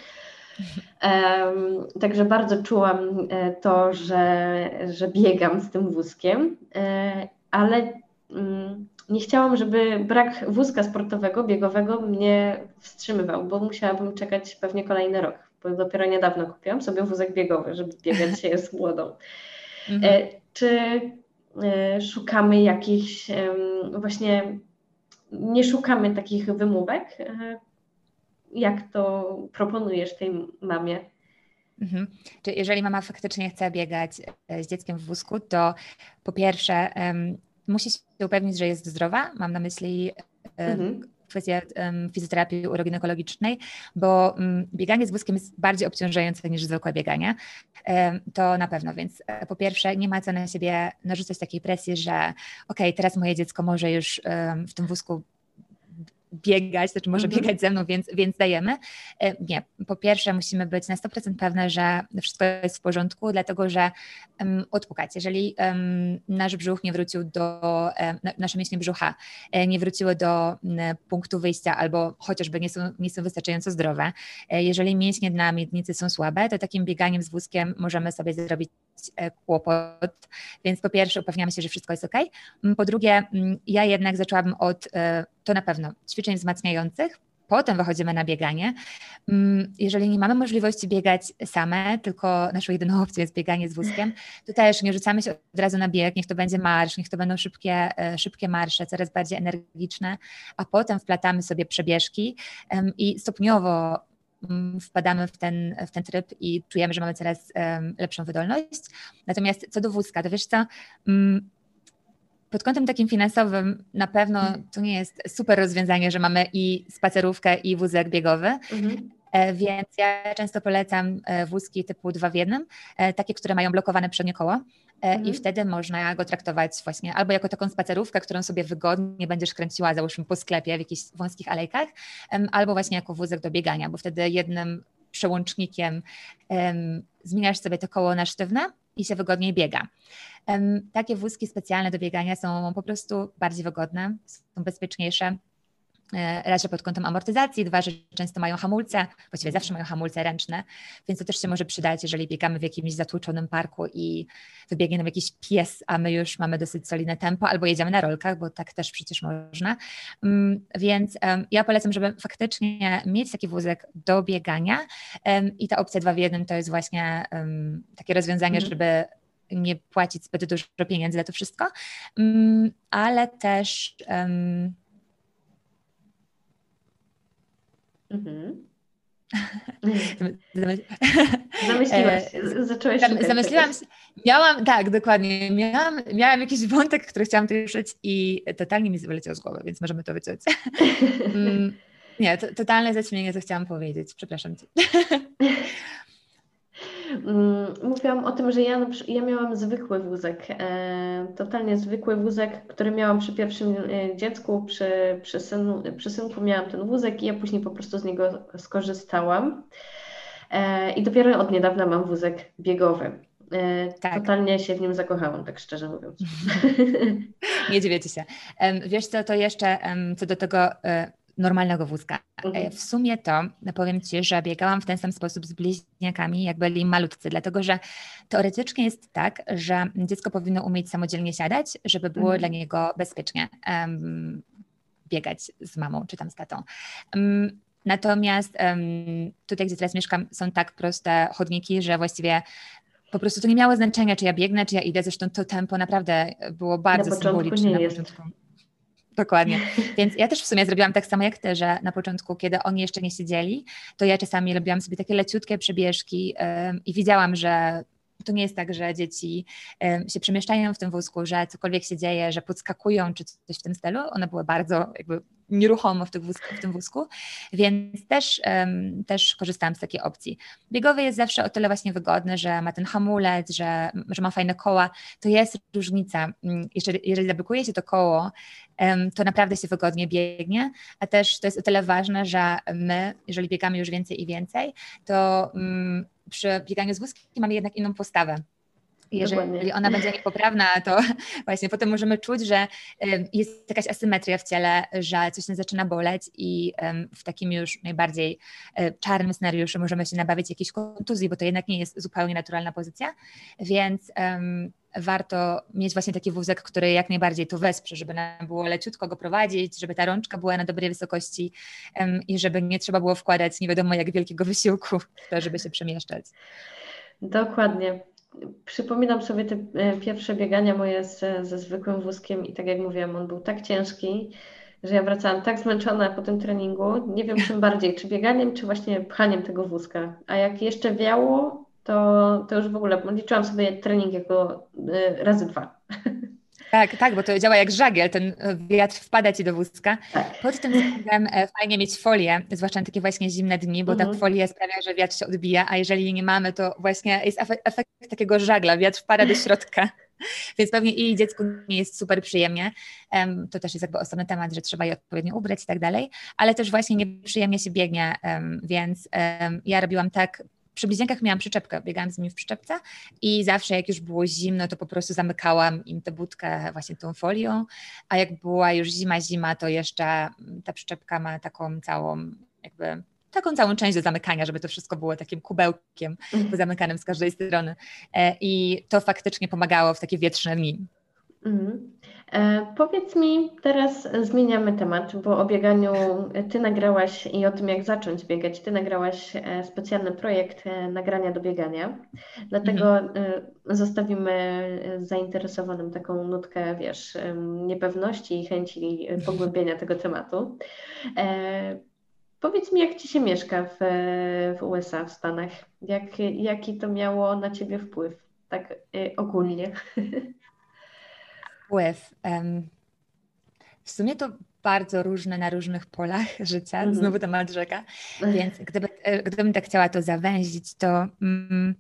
Um, także bardzo czułam to, że, że biegam z tym wózkiem, ale um, nie chciałam, żeby brak wózka sportowego, biegowego mnie wstrzymywał, bo musiałabym czekać pewnie kolejny rok, bo dopiero niedawno kupiłam sobie wózek biegowy, żeby biegać się z młodą. Mhm. E, czy e, szukamy jakichś właśnie, nie szukamy takich wymówek, e, jak to proponujesz tej mamie? Mhm. Czy jeżeli mama faktycznie chce biegać z dzieckiem w wózku, to po pierwsze musi się upewnić, że jest zdrowa. Mam na myśli mhm. Kwestię um, fizjoterapii uroginekologicznej, bo um, bieganie z wózkiem jest bardziej obciążające niż zwykłe bieganie. To na pewno, więc e, po pierwsze nie ma co na siebie narzucać takiej presji, że ok, teraz moje dziecko może już w tym wózku biegać, znaczy może mhm. biegać ze mną, więc, więc dajemy. E, nie, po pierwsze musimy być na 100% pewne, że wszystko jest w porządku, dlatego że um, odpukać. Jeżeli um, nasz brzuch nie wrócił do, um, nasze mięśnie brzucha e, nie wróciły do punktu wyjścia albo chociażby nie są, nie są wystarczająco zdrowe, jeżeli mięśnie dna miednicy są słabe, to takim bieganiem z wózkiem możemy sobie zrobić kłopot, więc po pierwsze upewniamy się, że wszystko jest ok. Po drugie, ja jednak zaczęłabym od to na pewno ćwiczeń wzmacniających, potem wychodzimy na bieganie. Mm, jeżeli nie mamy możliwości biegać same, tylko naszą jedyną opcją jest bieganie z wózkiem, to też nie rzucamy się od razu na bieg, niech to będzie marsz, niech to będą szybkie, e, szybkie marsze, coraz bardziej energiczne, a potem wplatamy sobie przebieżki i stopniowo mm, wpadamy w ten, w ten tryb i czujemy, że mamy coraz lepszą wydolność. Natomiast co do wózka, to wiesz co, mm, pod kątem takim finansowym na pewno mhm. to nie jest super rozwiązanie, że mamy i spacerówkę, i wózek biegowy. Mhm. E, więc ja często polecam e, wózki typu dwa w jednym, e, takie, które mają blokowane przednie koło. Mhm. I wtedy można go traktować właśnie albo jako taką spacerówkę, którą sobie wygodnie będziesz kręciła, załóżmy po sklepie w jakichś wąskich alejkach, albo właśnie jako wózek do biegania, bo wtedy jednym przełącznikiem um, zmieniasz sobie to koło na sztywne i się wygodniej biega. Takie wózki specjalne do biegania są po prostu bardziej wygodne, są bezpieczniejsze. E, raz, że pod kątem amortyzacji, dwa, że często mają hamulce, właściwie zawsze mają hamulce ręczne, więc to też się może przydać, jeżeli biegamy w jakimś zatłoczonym parku i wybiegnie nam jakiś pies, a my już mamy dosyć solidne tempo, albo jedziemy na rolkach, bo tak też przecież można. Mm, więc ja polecam, żeby faktycznie mieć taki wózek do biegania i ta opcja dwa w jednym to jest właśnie takie rozwiązanie, mhm. żeby nie płacić zbyt dużo pieniędzy za to wszystko, mm, ale też. Um... Mhm. Zamyśliłaś się, zaczęłaś Zamyśliłam się, miałam, tak, dokładnie, miałam, miałam jakiś wątek, który chciałam tu ruszyć i totalnie mi wyleciał z głowy, więc możemy to wyciąć. Mm, nie, to, totalne zaćmienie, co chciałam powiedzieć, przepraszam Cię. Mm, mówiłam o tym, że ja, ja miałam zwykły wózek, e, totalnie zwykły wózek, który miałam przy pierwszym e, dziecku, przy, przy, synu, przy synku miałam ten wózek i ja później po prostu z niego skorzystałam. E, I dopiero od niedawna mam wózek biegowy. Tak. Totalnie się w nim zakochałam, tak szczerze mówiąc. Nie dziwię się. Wiesz co, to jeszcze co do tego normalnego wózka. Mhm. W sumie to powiem Ci, że biegałam w ten sam sposób z bliźniakami, jak byli malutcy, dlatego że teoretycznie jest tak, że dziecko powinno umieć samodzielnie siadać, żeby było mhm. dla niego bezpiecznie um, biegać z mamą czy tam z tatą. Um, Natomiast um, tutaj, gdzie teraz mieszkam, są tak proste chodniki, że właściwie po prostu to nie miało znaczenia, czy ja biegnę, czy ja idę. Zresztą to tempo naprawdę było bardzo symboliczne na początku. Dokładnie. Więc ja też w sumie zrobiłam tak samo jak ty, że na początku, kiedy oni jeszcze nie siedzieli, to ja czasami robiłam sobie takie leciutkie przebieżki i widziałam, że to nie jest tak, że dzieci się przemieszczają w tym wózku, że cokolwiek się dzieje, że podskakują czy coś w tym stylu. One były bardzo jakby nieruchomo w, wózku, w tym wózku, więc też, też korzystałam z takiej opcji. Biegowy jest zawsze o tyle właśnie wygodny, że ma ten hamulec, że, że ma fajne koła. To jest różnica. Mm, jeżeli, zablokuje się to koło, to naprawdę się wygodnie biegnie, a też to jest o tyle ważne, że my, jeżeli biegamy już więcej i więcej, to um, przy bieganiu z wózkiem mamy jednak inną postawę Jeżeli Dokładnie. ona będzie niepoprawna, to właśnie potem możemy czuć, że jest jakaś asymetria w ciele, że coś nas zaczyna boleć i w takim już najbardziej e, czarnym scenariuszu możemy się nabawić jakiejś kontuzji, bo to jednak nie jest zupełnie naturalna pozycja, więc um, warto mieć właśnie taki wózek, który jak najbardziej to wesprze, żeby nam było leciutko go prowadzić, żeby ta rączka była na dobrej wysokości um, i żeby nie trzeba było wkładać nie wiadomo jak wielkiego wysiłku to, żeby się przemieszczać. Dokładnie. Przypominam sobie te e, pierwsze biegania moje z, ze zwykłym wózkiem i tak jak mówiłam, on był tak ciężki, że ja wracałam tak zmęczona po tym treningu, nie wiem czym bardziej, czy bieganiem, czy właśnie pchaniem tego wózka. A jak jeszcze wiało, to, to już w ogóle liczyłam sobie trening jako y, razy dwa. Tak, tak, bo to działa jak żagiel, ten e, wiatr wpada ci do wózka. Tak. Pod tym względem e, fajnie mieć folię, zwłaszcza na takie właśnie zimne dni, bo mhm. ta folia sprawia, że wiatr się odbija, a jeżeli jej nie mamy, to właśnie jest efekt, efekt takiego żagla, wiatr wpada do środka. Więc pewnie i dziecku nie jest super przyjemnie. Um, to też jest jakby osobny temat, że trzeba je odpowiednio ubrać i tak dalej, ale też właśnie nieprzyjemnie się biegnie, um, więc um, ja robiłam tak przy bliźniakach miałam przyczepkę, biegałam z nimi w przyczepce i zawsze jak już było zimno, to po prostu zamykałam im tę budkę właśnie tą folią, a jak była już zima, zima, to jeszcze ta przyczepka ma taką całą jakby taką całą część do zamykania, żeby to wszystko było takim kubełkiem mm. zamykanym z każdej strony. E, I to faktycznie pomagało w takie wietrzne dni. Mm. E, powiedz mi, teraz zmieniamy temat, bo o bieganiu Ty nagrałaś i o tym, jak zacząć biegać, Ty nagrałaś e, specjalny projekt e, nagrania do biegania. Dlatego mhm. zostawimy zainteresowanym taką nutkę, wiesz, niepewności i chęci pogłębienia tego tematu. Powiedz mi, jak Ci się mieszka w, w USA, w Stanach? Jak, jaki to miało na Ciebie wpływ, tak ogólnie? wpływ. W sumie to bardzo różne na różnych polach życia, mm -hmm. znowu temat rzeka, więc gdyby, e, gdybym tak chciała to zawęzić, to mm,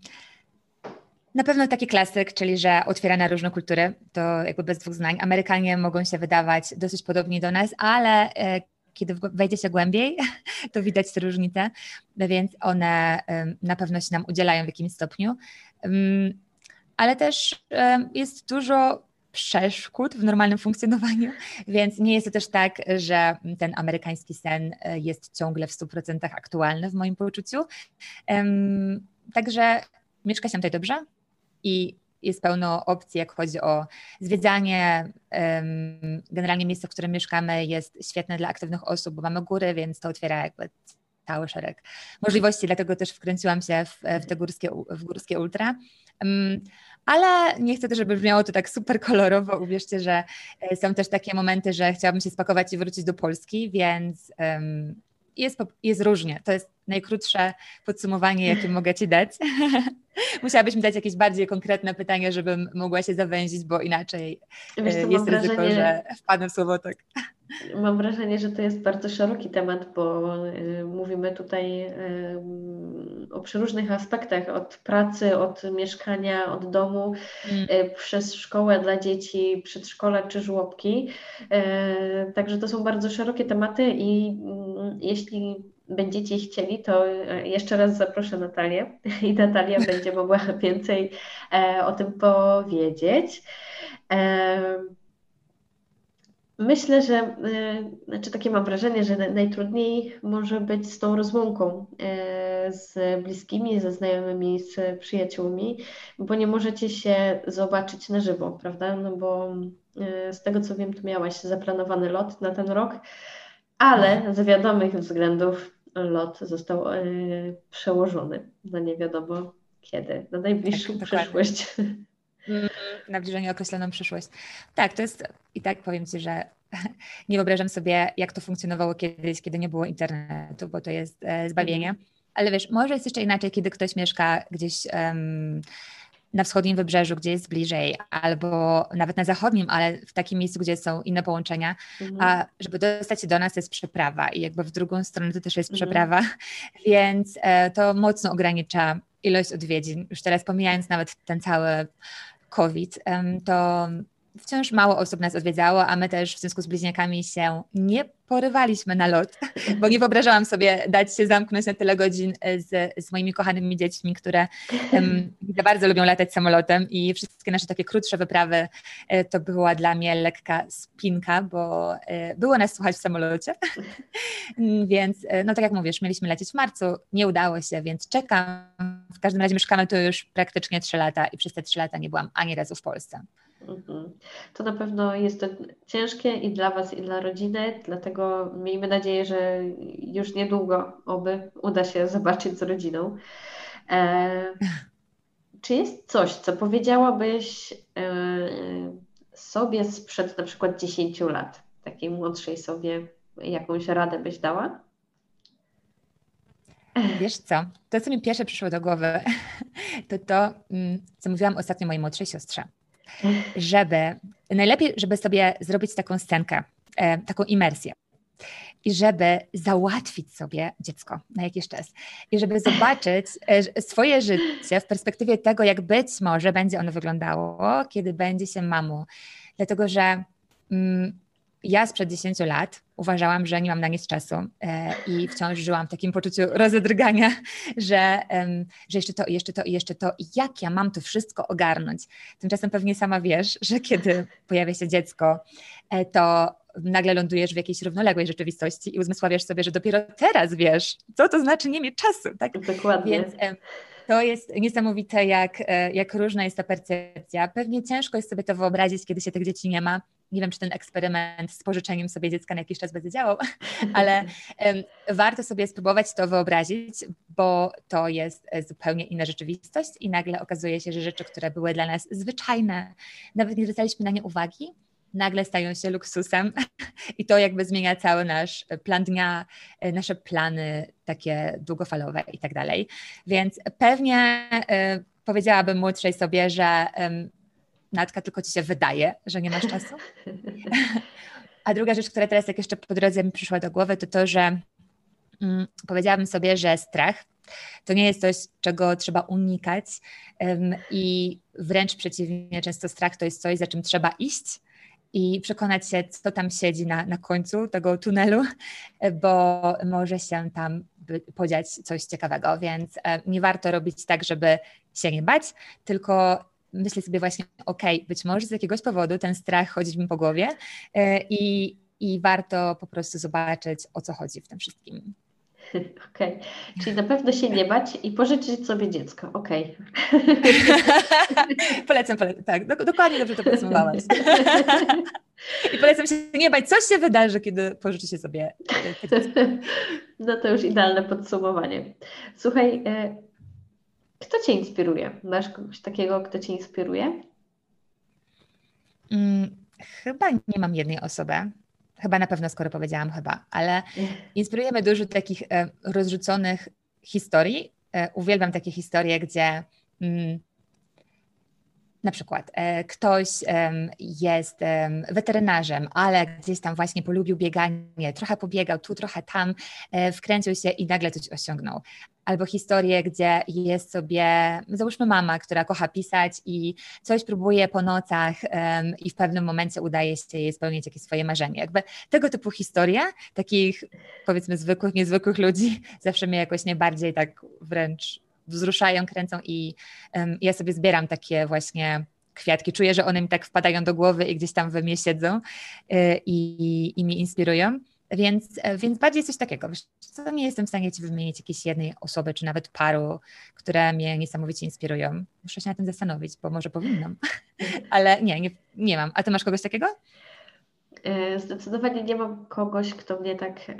na pewno taki klasyk, czyli że otwiera na różne kultury, to jakby bez dwóch znań. Amerykanie mogą się wydawać dosyć podobni do nas, ale e, kiedy wejdzie się głębiej, to widać te różnice, więc one na pewno się nam udzielają w jakimś stopniu. Ale też jest dużo przeszkód w normalnym funkcjonowaniu, więc nie jest to też tak, że ten amerykański sen e, jest ciągle w 100% aktualny w moim poczuciu. Także mieszka się tutaj dobrze i jest pełno opcji, jak chodzi o zwiedzanie. Generalnie miejsce, w którym mieszkamy jest świetne dla aktywnych osób, bo mamy góry, więc to otwiera jakby cały szereg możliwości, dlatego też wkręciłam się w, w te górskie, w górskie ultra ale nie chcę też, żeby brzmiało to tak super kolorowo. Uwierzcie, że e, są też takie momenty, że chciałabym się spakować i wrócić do Polski, więc jest, jest różnie. To jest najkrótsze podsumowanie, jakie mogę Ci dać. Musiałabyś mi dać jakieś bardziej konkretne pytanie, żebym mogła się zawęzić, bo inaczej Wiesz, e, jest ryzyko, wrażenie... że wpadnę w słowotok. Mam wrażenie, że to jest bardzo szeroki temat, bo y, mówimy tutaj y, o przeróżnych aspektach, od pracy, od mieszkania, od domu, mm. Y, przez szkołę dla dzieci, przedszkole czy żłobki. Także to są bardzo szerokie tematy i mm, jeśli będziecie chcieli, to jeszcze raz zaproszę Natalię i Natalia będzie mogła więcej e, o tym powiedzieć. Myślę, że, y, znaczy takie mam wrażenie, że najtrudniej może być z tą rozłąką y, z bliskimi, ze znajomymi, z przyjaciółmi, bo nie możecie się zobaczyć na żywo, prawda? No bo y, z tego co wiem, tu miałaś zaplanowany lot na ten rok, ale z wiadomych względów lot został przełożony na nie wiadomo kiedy, na najbliższą tak, przyszłość. Dokładnie. na bliżenie określoną przyszłość. Tak, to jest i tak powiem Ci, że nie wyobrażam sobie, jak to funkcjonowało kiedyś, kiedy nie było internetu, bo to jest e, zbawienie. Mhm. Ale wiesz, może jest jeszcze inaczej, kiedy ktoś mieszka gdzieś um, na wschodnim wybrzeżu, gdzie jest bliżej, albo nawet na zachodnim, ale w takim miejscu, gdzie są inne połączenia, mhm. a żeby dostać się do nas, jest przeprawa i jakby w drugą stronę to też jest mhm. przeprawa, więc e, to mocno ogranicza ilość odwiedzin. Już teraz pomijając nawet ten cały COVID, to wciąż mało osób nas odwiedzało, a my też w związku z bliźniakami się nie porywaliśmy na lot, bo nie wyobrażałam sobie dać się zamknąć na tyle godzin z, z moimi kochanymi dziećmi, które um, bardzo lubią latać samolotem i wszystkie nasze takie krótsze wyprawy e, to była dla mnie lekka spinka, bo e, było nas słuchać w samolocie, więc e, no tak jak mówisz, mieliśmy lecieć w marcu, nie udało się, więc czekam. W każdym razie mieszkamy tu już praktycznie trzy lata i przez te trzy lata nie byłam ani razu w Polsce. Mhm. To na pewno jest to ciężkie i dla Was, i dla rodziny, dlatego miejmy nadzieję, że już niedługo oby uda się zobaczyć z rodziną. E, czy jest coś, co powiedziałabyś e, sobie sprzed na przykład 10 lat, takiej młodszej sobie, jakąś radę byś dała? Wiesz co, to co mi pierwsze przyszło do głowy, to to, mm, co mówiłam ostatnio mojej młodszej siostrze żeby najlepiej, żeby sobie zrobić taką scenkę, e, taką imersję. I żeby załatwić sobie dziecko na jakiś czas. I żeby zobaczyć e, swoje życie w perspektywie tego, jak być może będzie ono wyglądało, kiedy będzie się mamą. Dlatego, że mm, ja sprzed 10 lat uważałam, że nie mam na nic czasu e, i wciąż żyłam w takim poczuciu rozedrgania, że, że jeszcze to, jeszcze to, jeszcze to i jak ja mam to wszystko ogarnąć. Tymczasem pewnie sama wiesz, że kiedy pojawia się dziecko, e, to nagle lądujesz w jakiejś równoległej rzeczywistości i uzmysławiasz sobie, że dopiero teraz wiesz, co to znaczy nie mieć czasu. Tak? Dokładnie. Więc, to jest niesamowite, jak, e, jak różna jest ta percepcja. Pewnie ciężko jest sobie to wyobrazić, kiedy się tych dzieci nie ma, nie wiem, czy ten eksperyment z pożyczeniem sobie dziecka na jakiś czas będzie działał, ale warto sobie spróbować to wyobrazić, bo to jest e, zupełnie inna rzeczywistość i nagle okazuje się, że rzeczy, które były dla nas zwyczajne, nawet nie zwracaliśmy na nie uwagi, nagle stają się luksusem i to jakby zmienia cały nasz plan dnia, e, nasze plany takie długofalowe i tak dalej. Więc pewnie y, powiedziałabym młodszej sobie, że y, Natka, tylko ci się wydaje, że nie masz czasu. A druga rzecz, która teraz jak jeszcze po drodze mi przyszła do głowy, to to, że mm, powiedziałabym sobie, że strach to nie jest coś, czego trzeba unikać um, i wręcz przeciwnie, często strach to jest coś, za czym trzeba iść i przekonać się, co tam siedzi na, na końcu tego tunelu, bo może się tam podziać coś ciekawego, więc nie warto robić tak, żeby się nie bać, tylko myślę sobie właśnie, ok, być może z jakiegoś powodu ten strach chodzi mi po głowie e, i, i warto po prostu zobaczyć, o co chodzi w tym wszystkim. Okej, okay. czyli na pewno się nie bać i pożyczyć sobie dziecko. Okej. Okay. polecam, polecam, tak, dokładnie dobrze to podsumowałaś. I polecam się nie bać, coś się wydarzy, kiedy pożyczycie sobie dziecko. No to już idealne podsumowanie. Słuchaj, e, kto Cię inspiruje? Masz kogoś takiego, kto Cię inspiruje? Hmm, chyba nie mam jednej osoby. Chyba na pewno, skoro powiedziałam chyba, ale inspirujemy dużo takich e, rozrzuconych historii. E, uwielbiam takie historie, gdzie mm, na przykład e, ktoś jest weterynarzem, ale gdzieś tam właśnie polubił bieganie, trochę pobiegał tu, trochę tam, e, wkręcił się i nagle coś osiągnął. Albo historie, gdzie jest sobie, załóżmy mama, która kocha pisać i coś próbuje po nocach i w pewnym momencie udaje się jej spełnić jakieś swoje marzenie. Jakby tego typu historie, takich powiedzmy zwykłych, niezwykłych ludzi, zawsze mnie jakoś najbardziej tak wręcz wzruszają, kręcą i um, ja sobie zbieram takie właśnie kwiatki. Czuję, że one mi tak wpadają do głowy i gdzieś tam we mnie siedzą y, i, i inspirują. Więc, e, więc bardziej coś takiego. Co nie jestem w stanie Ci wymienić jakiejś jednej osoby, czy nawet paru, które mnie niesamowicie inspirują. Muszę się na tym zastanowić, bo może powinnam. Ale nie, nie, nie mam. A Ty masz kogoś takiego? E, zdecydowanie nie mam kogoś, kto mnie tak e,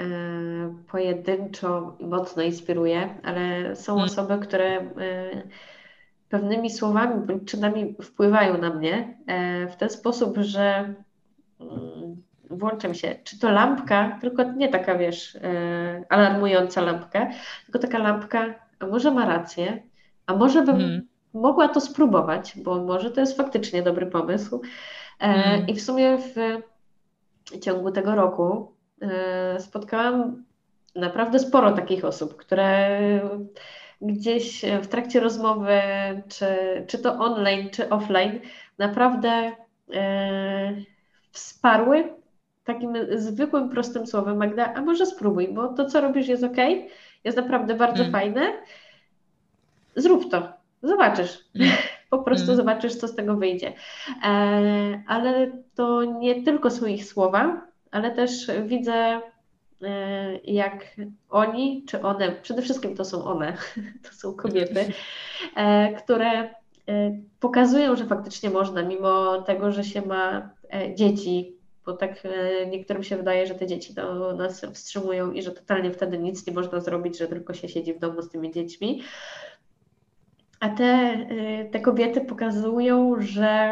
pojedynczo mocno inspiruje, ale są hmm. osoby, które e, pewnymi słowami bądź czynami wpływają na mnie e, w ten sposób, że mm, włączam się, czy to lampka, tylko nie taka, wiesz, e, alarmująca lampka, tylko taka lampka, a może ma rację, a może bym hmm. mogła to spróbować, bo może to jest faktycznie dobry pomysł. E, hmm. I w sumie w ciągu tego roku e, spotkałam naprawdę sporo takich osób, które gdzieś w trakcie rozmowy, czy, czy to online, czy offline, naprawdę e, wsparły takim zwykłym, prostym słowem, Magda, a może spróbuj, bo to, co robisz, jest ok, jest naprawdę bardzo mm. fajne. Zrób to, zobaczysz. Mm. Po prostu mm. zobaczysz, co z tego wyjdzie. E, ale to nie tylko są ich słowa, ale też widzę, e, jak oni, czy one, przede wszystkim to są one, to są kobiety, e, które e, pokazują, że faktycznie można, mimo tego, że się ma e, dzieci, bo tak e, niektórym się wydaje, że te dzieci to nas wstrzymują i że totalnie wtedy nic nie można zrobić, że tylko się siedzi w domu z tymi dziećmi. A te, e, te kobiety pokazują, że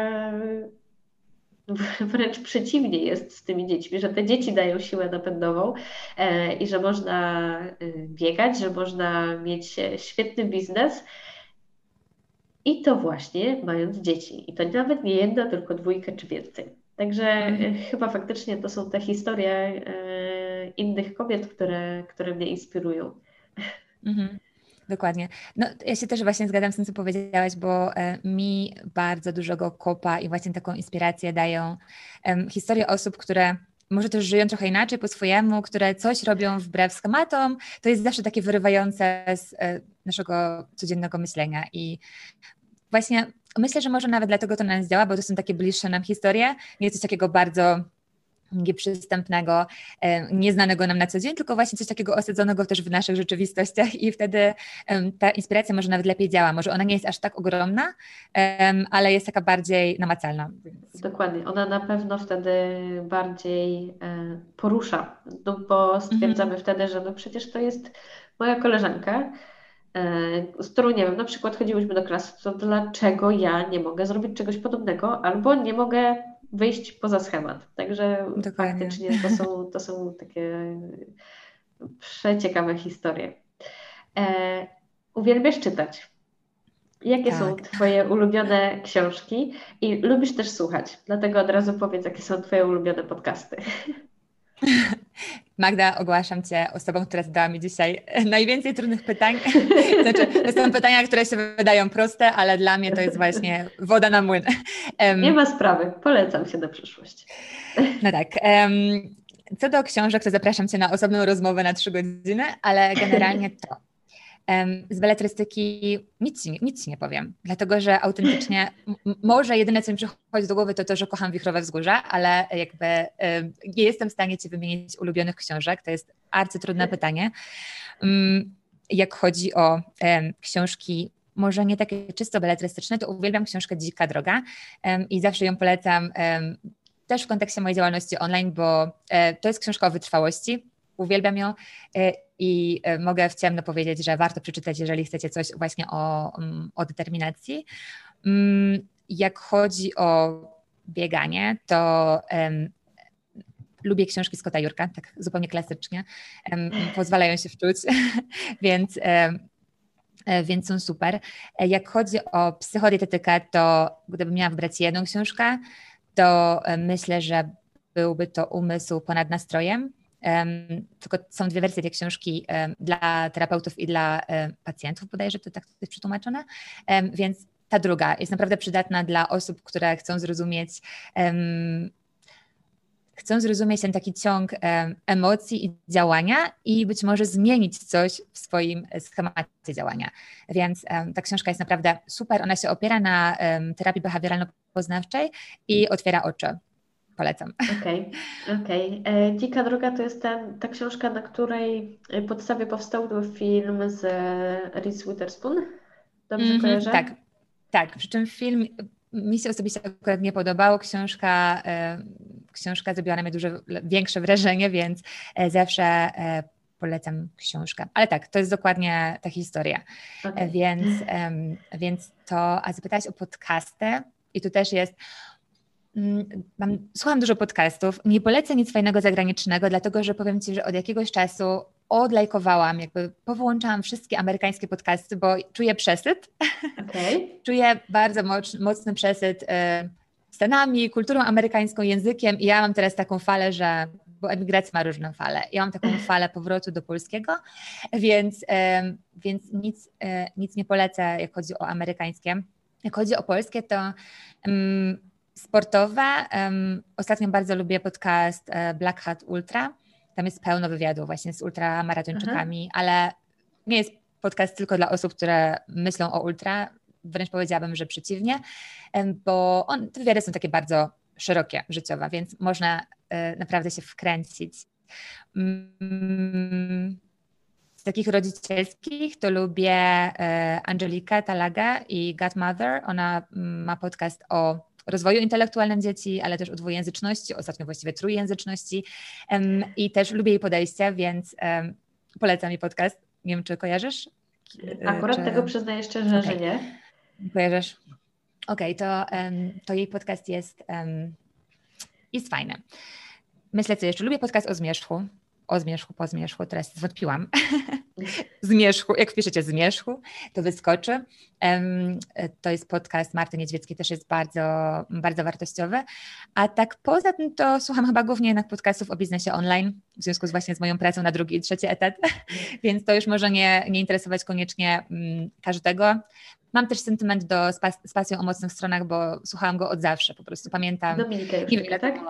wręcz przeciwnie jest z tymi dziećmi, że te dzieci dają siłę napędową e, i że można biegać, że można mieć świetny biznes. I to właśnie mając dzieci. I to nawet nie jedna, tylko dwójkę czy więcej. Także mhm. chyba faktycznie to są te historie e, innych kobiet, które, które mnie inspirują. Mhm. Dokładnie. No, ja się też właśnie zgadzam z tym, co powiedziałaś, bo e, mi bardzo dużego kopa i właśnie taką inspirację dają e, historie osób, które może też żyją trochę inaczej po swojemu, które coś robią wbrew schematom. To jest zawsze takie wyrywające z e, naszego codziennego myślenia i właśnie myślę, że może nawet dlatego to na nas działa, bo to są takie bliższe nam historie, nie coś takiego bardzo nieprzystępnego, e, nieznanego nam na co dzień, tylko właśnie coś takiego osadzonego też w naszych rzeczywistościach i wtedy ta inspiracja może nawet lepiej działa. Może ona nie jest aż tak ogromna, ale jest taka bardziej namacalna. Dokładnie. Ona na pewno wtedy bardziej e, porusza, no bo stwierdzamy mhm. wtedy, że no przecież to jest moja koleżanka, z którą, nie wiem, na przykład chodziłyśmy do klasy, to dlaczego ja nie mogę zrobić czegoś podobnego albo nie mogę wyjść poza schemat. Także Dokładnie. faktycznie to są, to są takie przeciekawe historie. E, uwielbiasz czytać. Jakie tak. są Twoje ulubione książki i lubisz też słuchać? Dlatego od razu powiedz, jakie są Twoje ulubione podcasty. Magda, ogłaszam Cię osobą, która zadała mi dzisiaj najwięcej trudnych pytań. Znaczy, to są pytania, które się wydają proste, ale dla mnie to jest właśnie woda na młyn. Nie ma sprawy, polecam się do przyszłości. No tak. Co do książek, to zapraszam Cię na osobną rozmowę na trzy godziny, ale generalnie to z beletrystyki nic nic nie powiem, dlatego że autentycznie może jedyne, co mi przychodzi do głowy, to to, że kocham Wichrowe Wzgórza, ale jakby nie jestem w stanie Ci wymienić ulubionych książek, to jest arcytrudne pytanie. Jak chodzi o książki może nie takie czysto beletrystyczne, to uwielbiam książkę Dzika Droga i zawsze ją polecam też w kontekście mojej działalności online, bo e, to jest książka o wytrwałości, uwielbiam ją. E, i e, mogę w ciemno powiedzieć, że warto przeczytać, jeżeli chcecie coś właśnie o, mm, o determinacji. Mm, jak chodzi o bieganie, to um, lubię książki Scotta Jurka, tak zupełnie klasycznie, um, pozwalają się wczuć, więc, um, więc są super. Jak chodzi o psychodietetykę, to gdybym miała wybrać jedną książkę, to myślę, że byłby to Umysł ponad nastrojem tylko są dwie wersje tej książki dla terapeutów i dla pacjentów, bodajże to tak jest przetłumaczone, więc ta druga jest naprawdę przydatna dla osób, które chcą zrozumieć chcą zrozumieć ten taki ciąg emocji i działania i być może zmienić coś w swoim schemacie działania. Więc ta książka jest naprawdę super. Ona się opiera na terapii behawioralno-poznawczej i otwiera oczy polecam. Okej, okay, okej. Okay. E, Dzika droga to jest ten, ta książka, na której podstawie powstał film z Reese Witherspoon. Dobrze mm -hmm, kojarzę? Tak, tak. Przy czym film mi się osobiście akurat nie podobał. Książka, e, książka zrobiła na mnie dużo większe wrażenie, więc e, zawsze e, polecam książkę. Ale tak, to jest dokładnie ta historia. Okay. Więc, więc to, a zapytałaś o podcasty i tu też jest mam, słucham dużo podcastów, nie polecę nic fajnego zagranicznego, dlatego że powiem Ci, że od jakiegoś czasu odlajkowałam, jakby powłączałam wszystkie amerykańskie podcasty, bo czuję przesyt. Okay. czuję bardzo mocny przesyt y, Stanami, kulturą amerykańską, językiem i ja mam teraz taką falę, że bo emigracja ma różne fale. Ja mam taką falę powrotu do polskiego, więc, y, więc nic, y, nic nie polecę, jak chodzi o amerykańskie. Jak chodzi o polskie, to um, sportowe. Ostatnio bardzo lubię podcast e, Black Hat Ultra. Tam jest pełno wywiadów właśnie z ultramaratończykami, ale nie jest podcast tylko dla osób, które myślą o ultra. Wręcz powiedziałabym, że przeciwnie, bo on, te wywiady są takie bardzo szerokie życiowe, więc można e, naprawdę się wkręcić. Mm, z takich rodzicielskich to lubię e, Angelika Talaga i Godmother. Ona mm, ma podcast o rozwoju intelektualnym dzieci, ale też o dwujęzyczności, ostatnio właściwie trójjęzyczności i też lubię jej podejście, więc polecam jej podcast. Nie wiem, czy kojarzysz? Akurat czy... tego przyznaję szczerze, okay. że nie. Kojarzysz? Okej, okay, to, to jej podcast jest, jest fajny. Myślę, co jeszcze. Lubię podcast o zmierzchu o zmierzchu, po zmierzchu, teraz zwątpiłam. zmierzchu, jak wpiszecie zmierzchu, to wyskoczy. To jest podcast Marty Niedźwieckiej, też jest bardzo, bardzo wartościowy. A tak poza tym to słucham chyba głównie jednak podcastów o biznesie online, w związku z właśnie z moją pracą na drugi i trzeci etat, więc to już może nie, nie interesować koniecznie mm, każdego. Mam też sentyment do z pasją o mocnych stronach, bo słuchałam go od zawsze, po prostu pamiętam. Dominika już tak?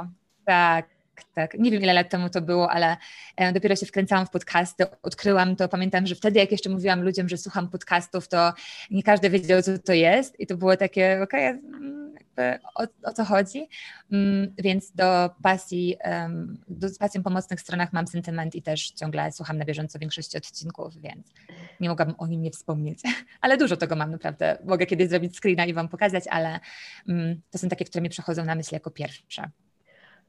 Tak, tak. Nie wiem, ile lat temu to było, ale e, dopiero się wkręcałam w podcasty, odkryłam to. Pamiętam, że wtedy, jak jeszcze mówiłam ludziom, że słucham podcastów, to nie każdy wiedział, co to jest, i to było takie, okej, okay, o, o, co chodzi. Mm, więc do pasji, do, z pasją po mocnych stronach mam sentyment i też ciągle słucham na bieżąco większości odcinków, więc nie mogłabym o nim nie wspomnieć. Ale dużo tego mam naprawdę. Mogę kiedyś zrobić screena i Wam pokazać, ale mm, to są takie, które mi przychodzą na myśl jako pierwsze.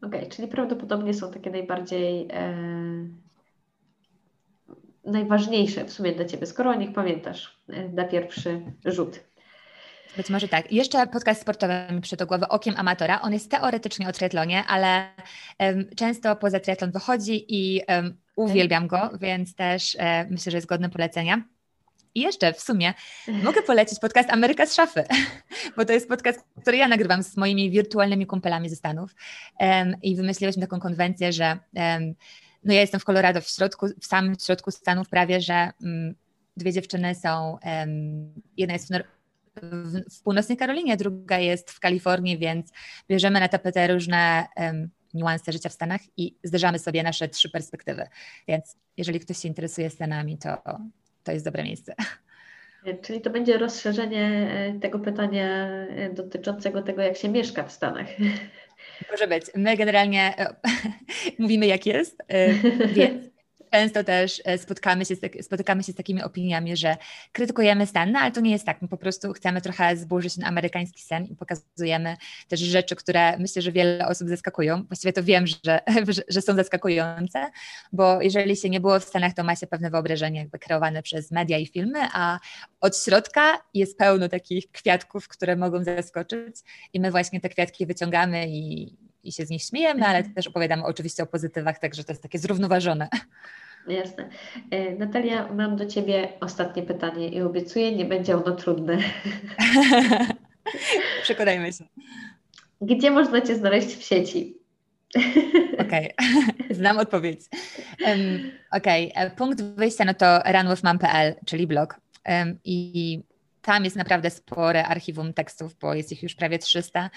Okej, okay, czyli prawdopodobnie są takie najbardziej e, najważniejsze w sumie dla Ciebie, skoro o nich pamiętasz e, na pierwszy rzut. Być może tak. jeszcze podcast sportowy mi przyszedł do głowy Okiem Amatora. On jest teoretycznie o triatlonie, ale um, często poza triatlon wychodzi i um, uwielbiam go, więc też um, myślę, że jest godny polecenia. I jeszcze w sumie mogę polecić podcast Ameryka z szafy, bo to jest podcast, który ja nagrywam z moimi wirtualnymi kumpelami ze Stanów um, i wymyśliłyśmy taką konwencję, że um, no ja jestem w Colorado w środku, w samym środku Stanów prawie, że um, dwie dziewczyny są, jedna jest w, w, w, północnej Karolinie, druga jest w Kalifornii, więc bierzemy na tapetę różne niuanse życia w Stanach i zderzamy sobie nasze trzy perspektywy. Więc jeżeli ktoś się interesuje Stanami, to to jest dobre miejsce. Czyli to będzie rozszerzenie e, tego pytania e, dotyczącego tego, jak się mieszka w Stanach. Może być. My generalnie mówimy, jak jest, e, więc często też e, spotkamy się, z, spotykamy się z takimi opiniami, że krytykujemy sen, no ale to nie jest tak. My po prostu chcemy trochę zburzyć ten amerykański sen i pokazujemy też rzeczy, które myślę, że wiele osób zaskakują. Właściwie to wiem, że, że są zaskakujące, bo jeżeli się nie było w Stanach, to ma się pewne wyobrażenie jakby kreowane przez media i filmy, a od środka jest pełno takich kwiatków, które mogą zaskoczyć i my właśnie te kwiatki wyciągamy i i się z nich śmiejemy, ale mhm. też opowiadamy oczywiście o pozytywach, także to jest takie zrównoważone. Jasne. E, Natalia, mam do Ciebie ostatnie pytanie i obiecuję, nie będzie ono trudne. Przekonajmy się. Gdzie można Cię znaleźć w sieci? Okej, okay. znam odpowiedź. Um, Okej, okay. E, punkt wyjścia no to runwithmam.pl, czyli blog. Um, I tam jest naprawdę spore archiwum tekstów, bo jest ich już prawie 300,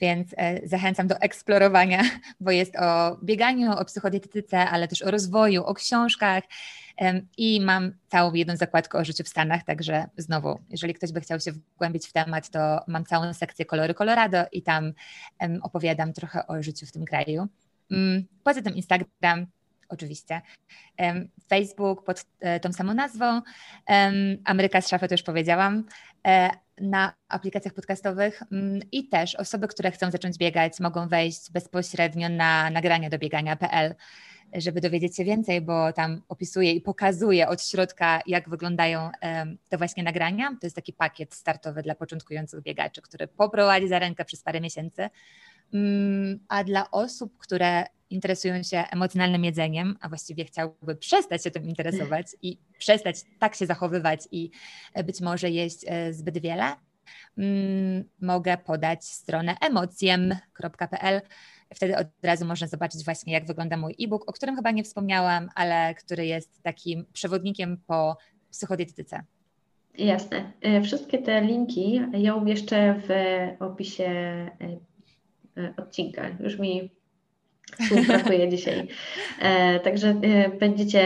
więc e, zachęcam do eksplorowania, bo jest o bieganiu, o psychodietetyce, ale też o rozwoju, o książkach i mam całą jedną zakładkę o życiu w Stanach, także znowu, jeżeli ktoś by chciał się wgłębić w temat, to mam całą sekcję Kolory Colorado i tam opowiadam trochę o życiu w tym kraju. Mm, poza tym Instagram, oczywiście. Facebook pod e, tą samą nazwą. Ameryka z szafy to już powiedziałam. E, na aplikacjach podcastowych mm, i też osoby, które chcą zacząć biegać, mogą wejść bezpośrednio na nagrania do biegania.pl, żeby dowiedzieć się więcej, bo tam opisuję i pokazuję od środka, jak wyglądają te właśnie nagrania. To jest taki pakiet startowy dla początkujących biegaczy, który poprowadzi za rękę przez parę miesięcy. Mm, a dla osób, które interesują się emocjonalnym jedzeniem, a właściwie chciałby przestać się tym interesować i przestać tak się zachowywać i e, być może jeść e, zbyt wiele, mm, mogę podać stronę emocjem.pl. Wtedy od razu można zobaczyć właśnie, jak wygląda mój e-book, o którym chyba nie wspomniałam, ale który jest takim przewodnikiem po psychodietetyce. Jasne. E, wszystkie te linki ja umieszczę w opisie odcinka. Już mi słów brakuje dzisiaj. E, także e, będziecie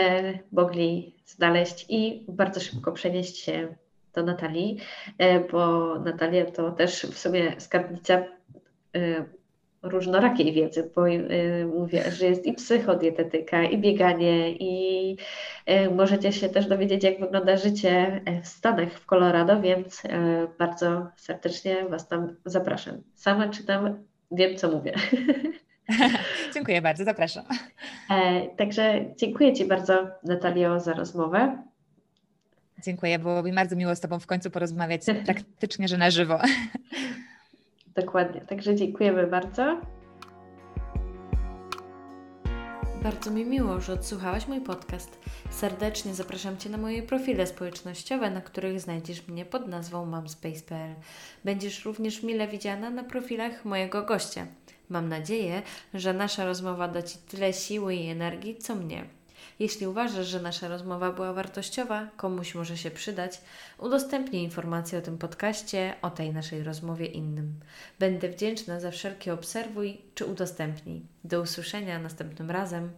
mogli znaleźć i bardzo szybko przenieść się do Natalii, e, bo Natalia to też w sumie skarbnica e, różnorakiej wiedzy, bo e, mówię, że jest i psychodietetyka, i bieganie, i możecie się też dowiedzieć, jak wygląda życie w Stanach, w Colorado, więc bardzo serdecznie Was tam zapraszam. Sama czytam, wiem, co mówię. dziękuję bardzo, zapraszam. Także dziękuję Ci bardzo, Natalio, za rozmowę. Dziękuję, było mi bardzo miło z Tobą w końcu porozmawiać praktycznie, że na żywo. Dokładnie, także dziękujemy bardzo. Bardzo mi miło, że odsłuchałaś mój podcast. Serdecznie zapraszam Cię na moje profile społecznościowe, na których znajdziesz mnie pod nazwą mamspace.pl. Będziesz również mile widziana na profilach mojego gościa. Mam nadzieję, że nasza rozmowa da Ci tyle siły i energii, co mnie. Jeśli uważasz, że nasza rozmowa była wartościowa, komuś może się przydać, udostępnij informacje o tym podcaście, o tej naszej rozmowie innym. Będę wdzięczna za wszelkie obserwuj czy udostępnij. Do usłyszenia następnym razem.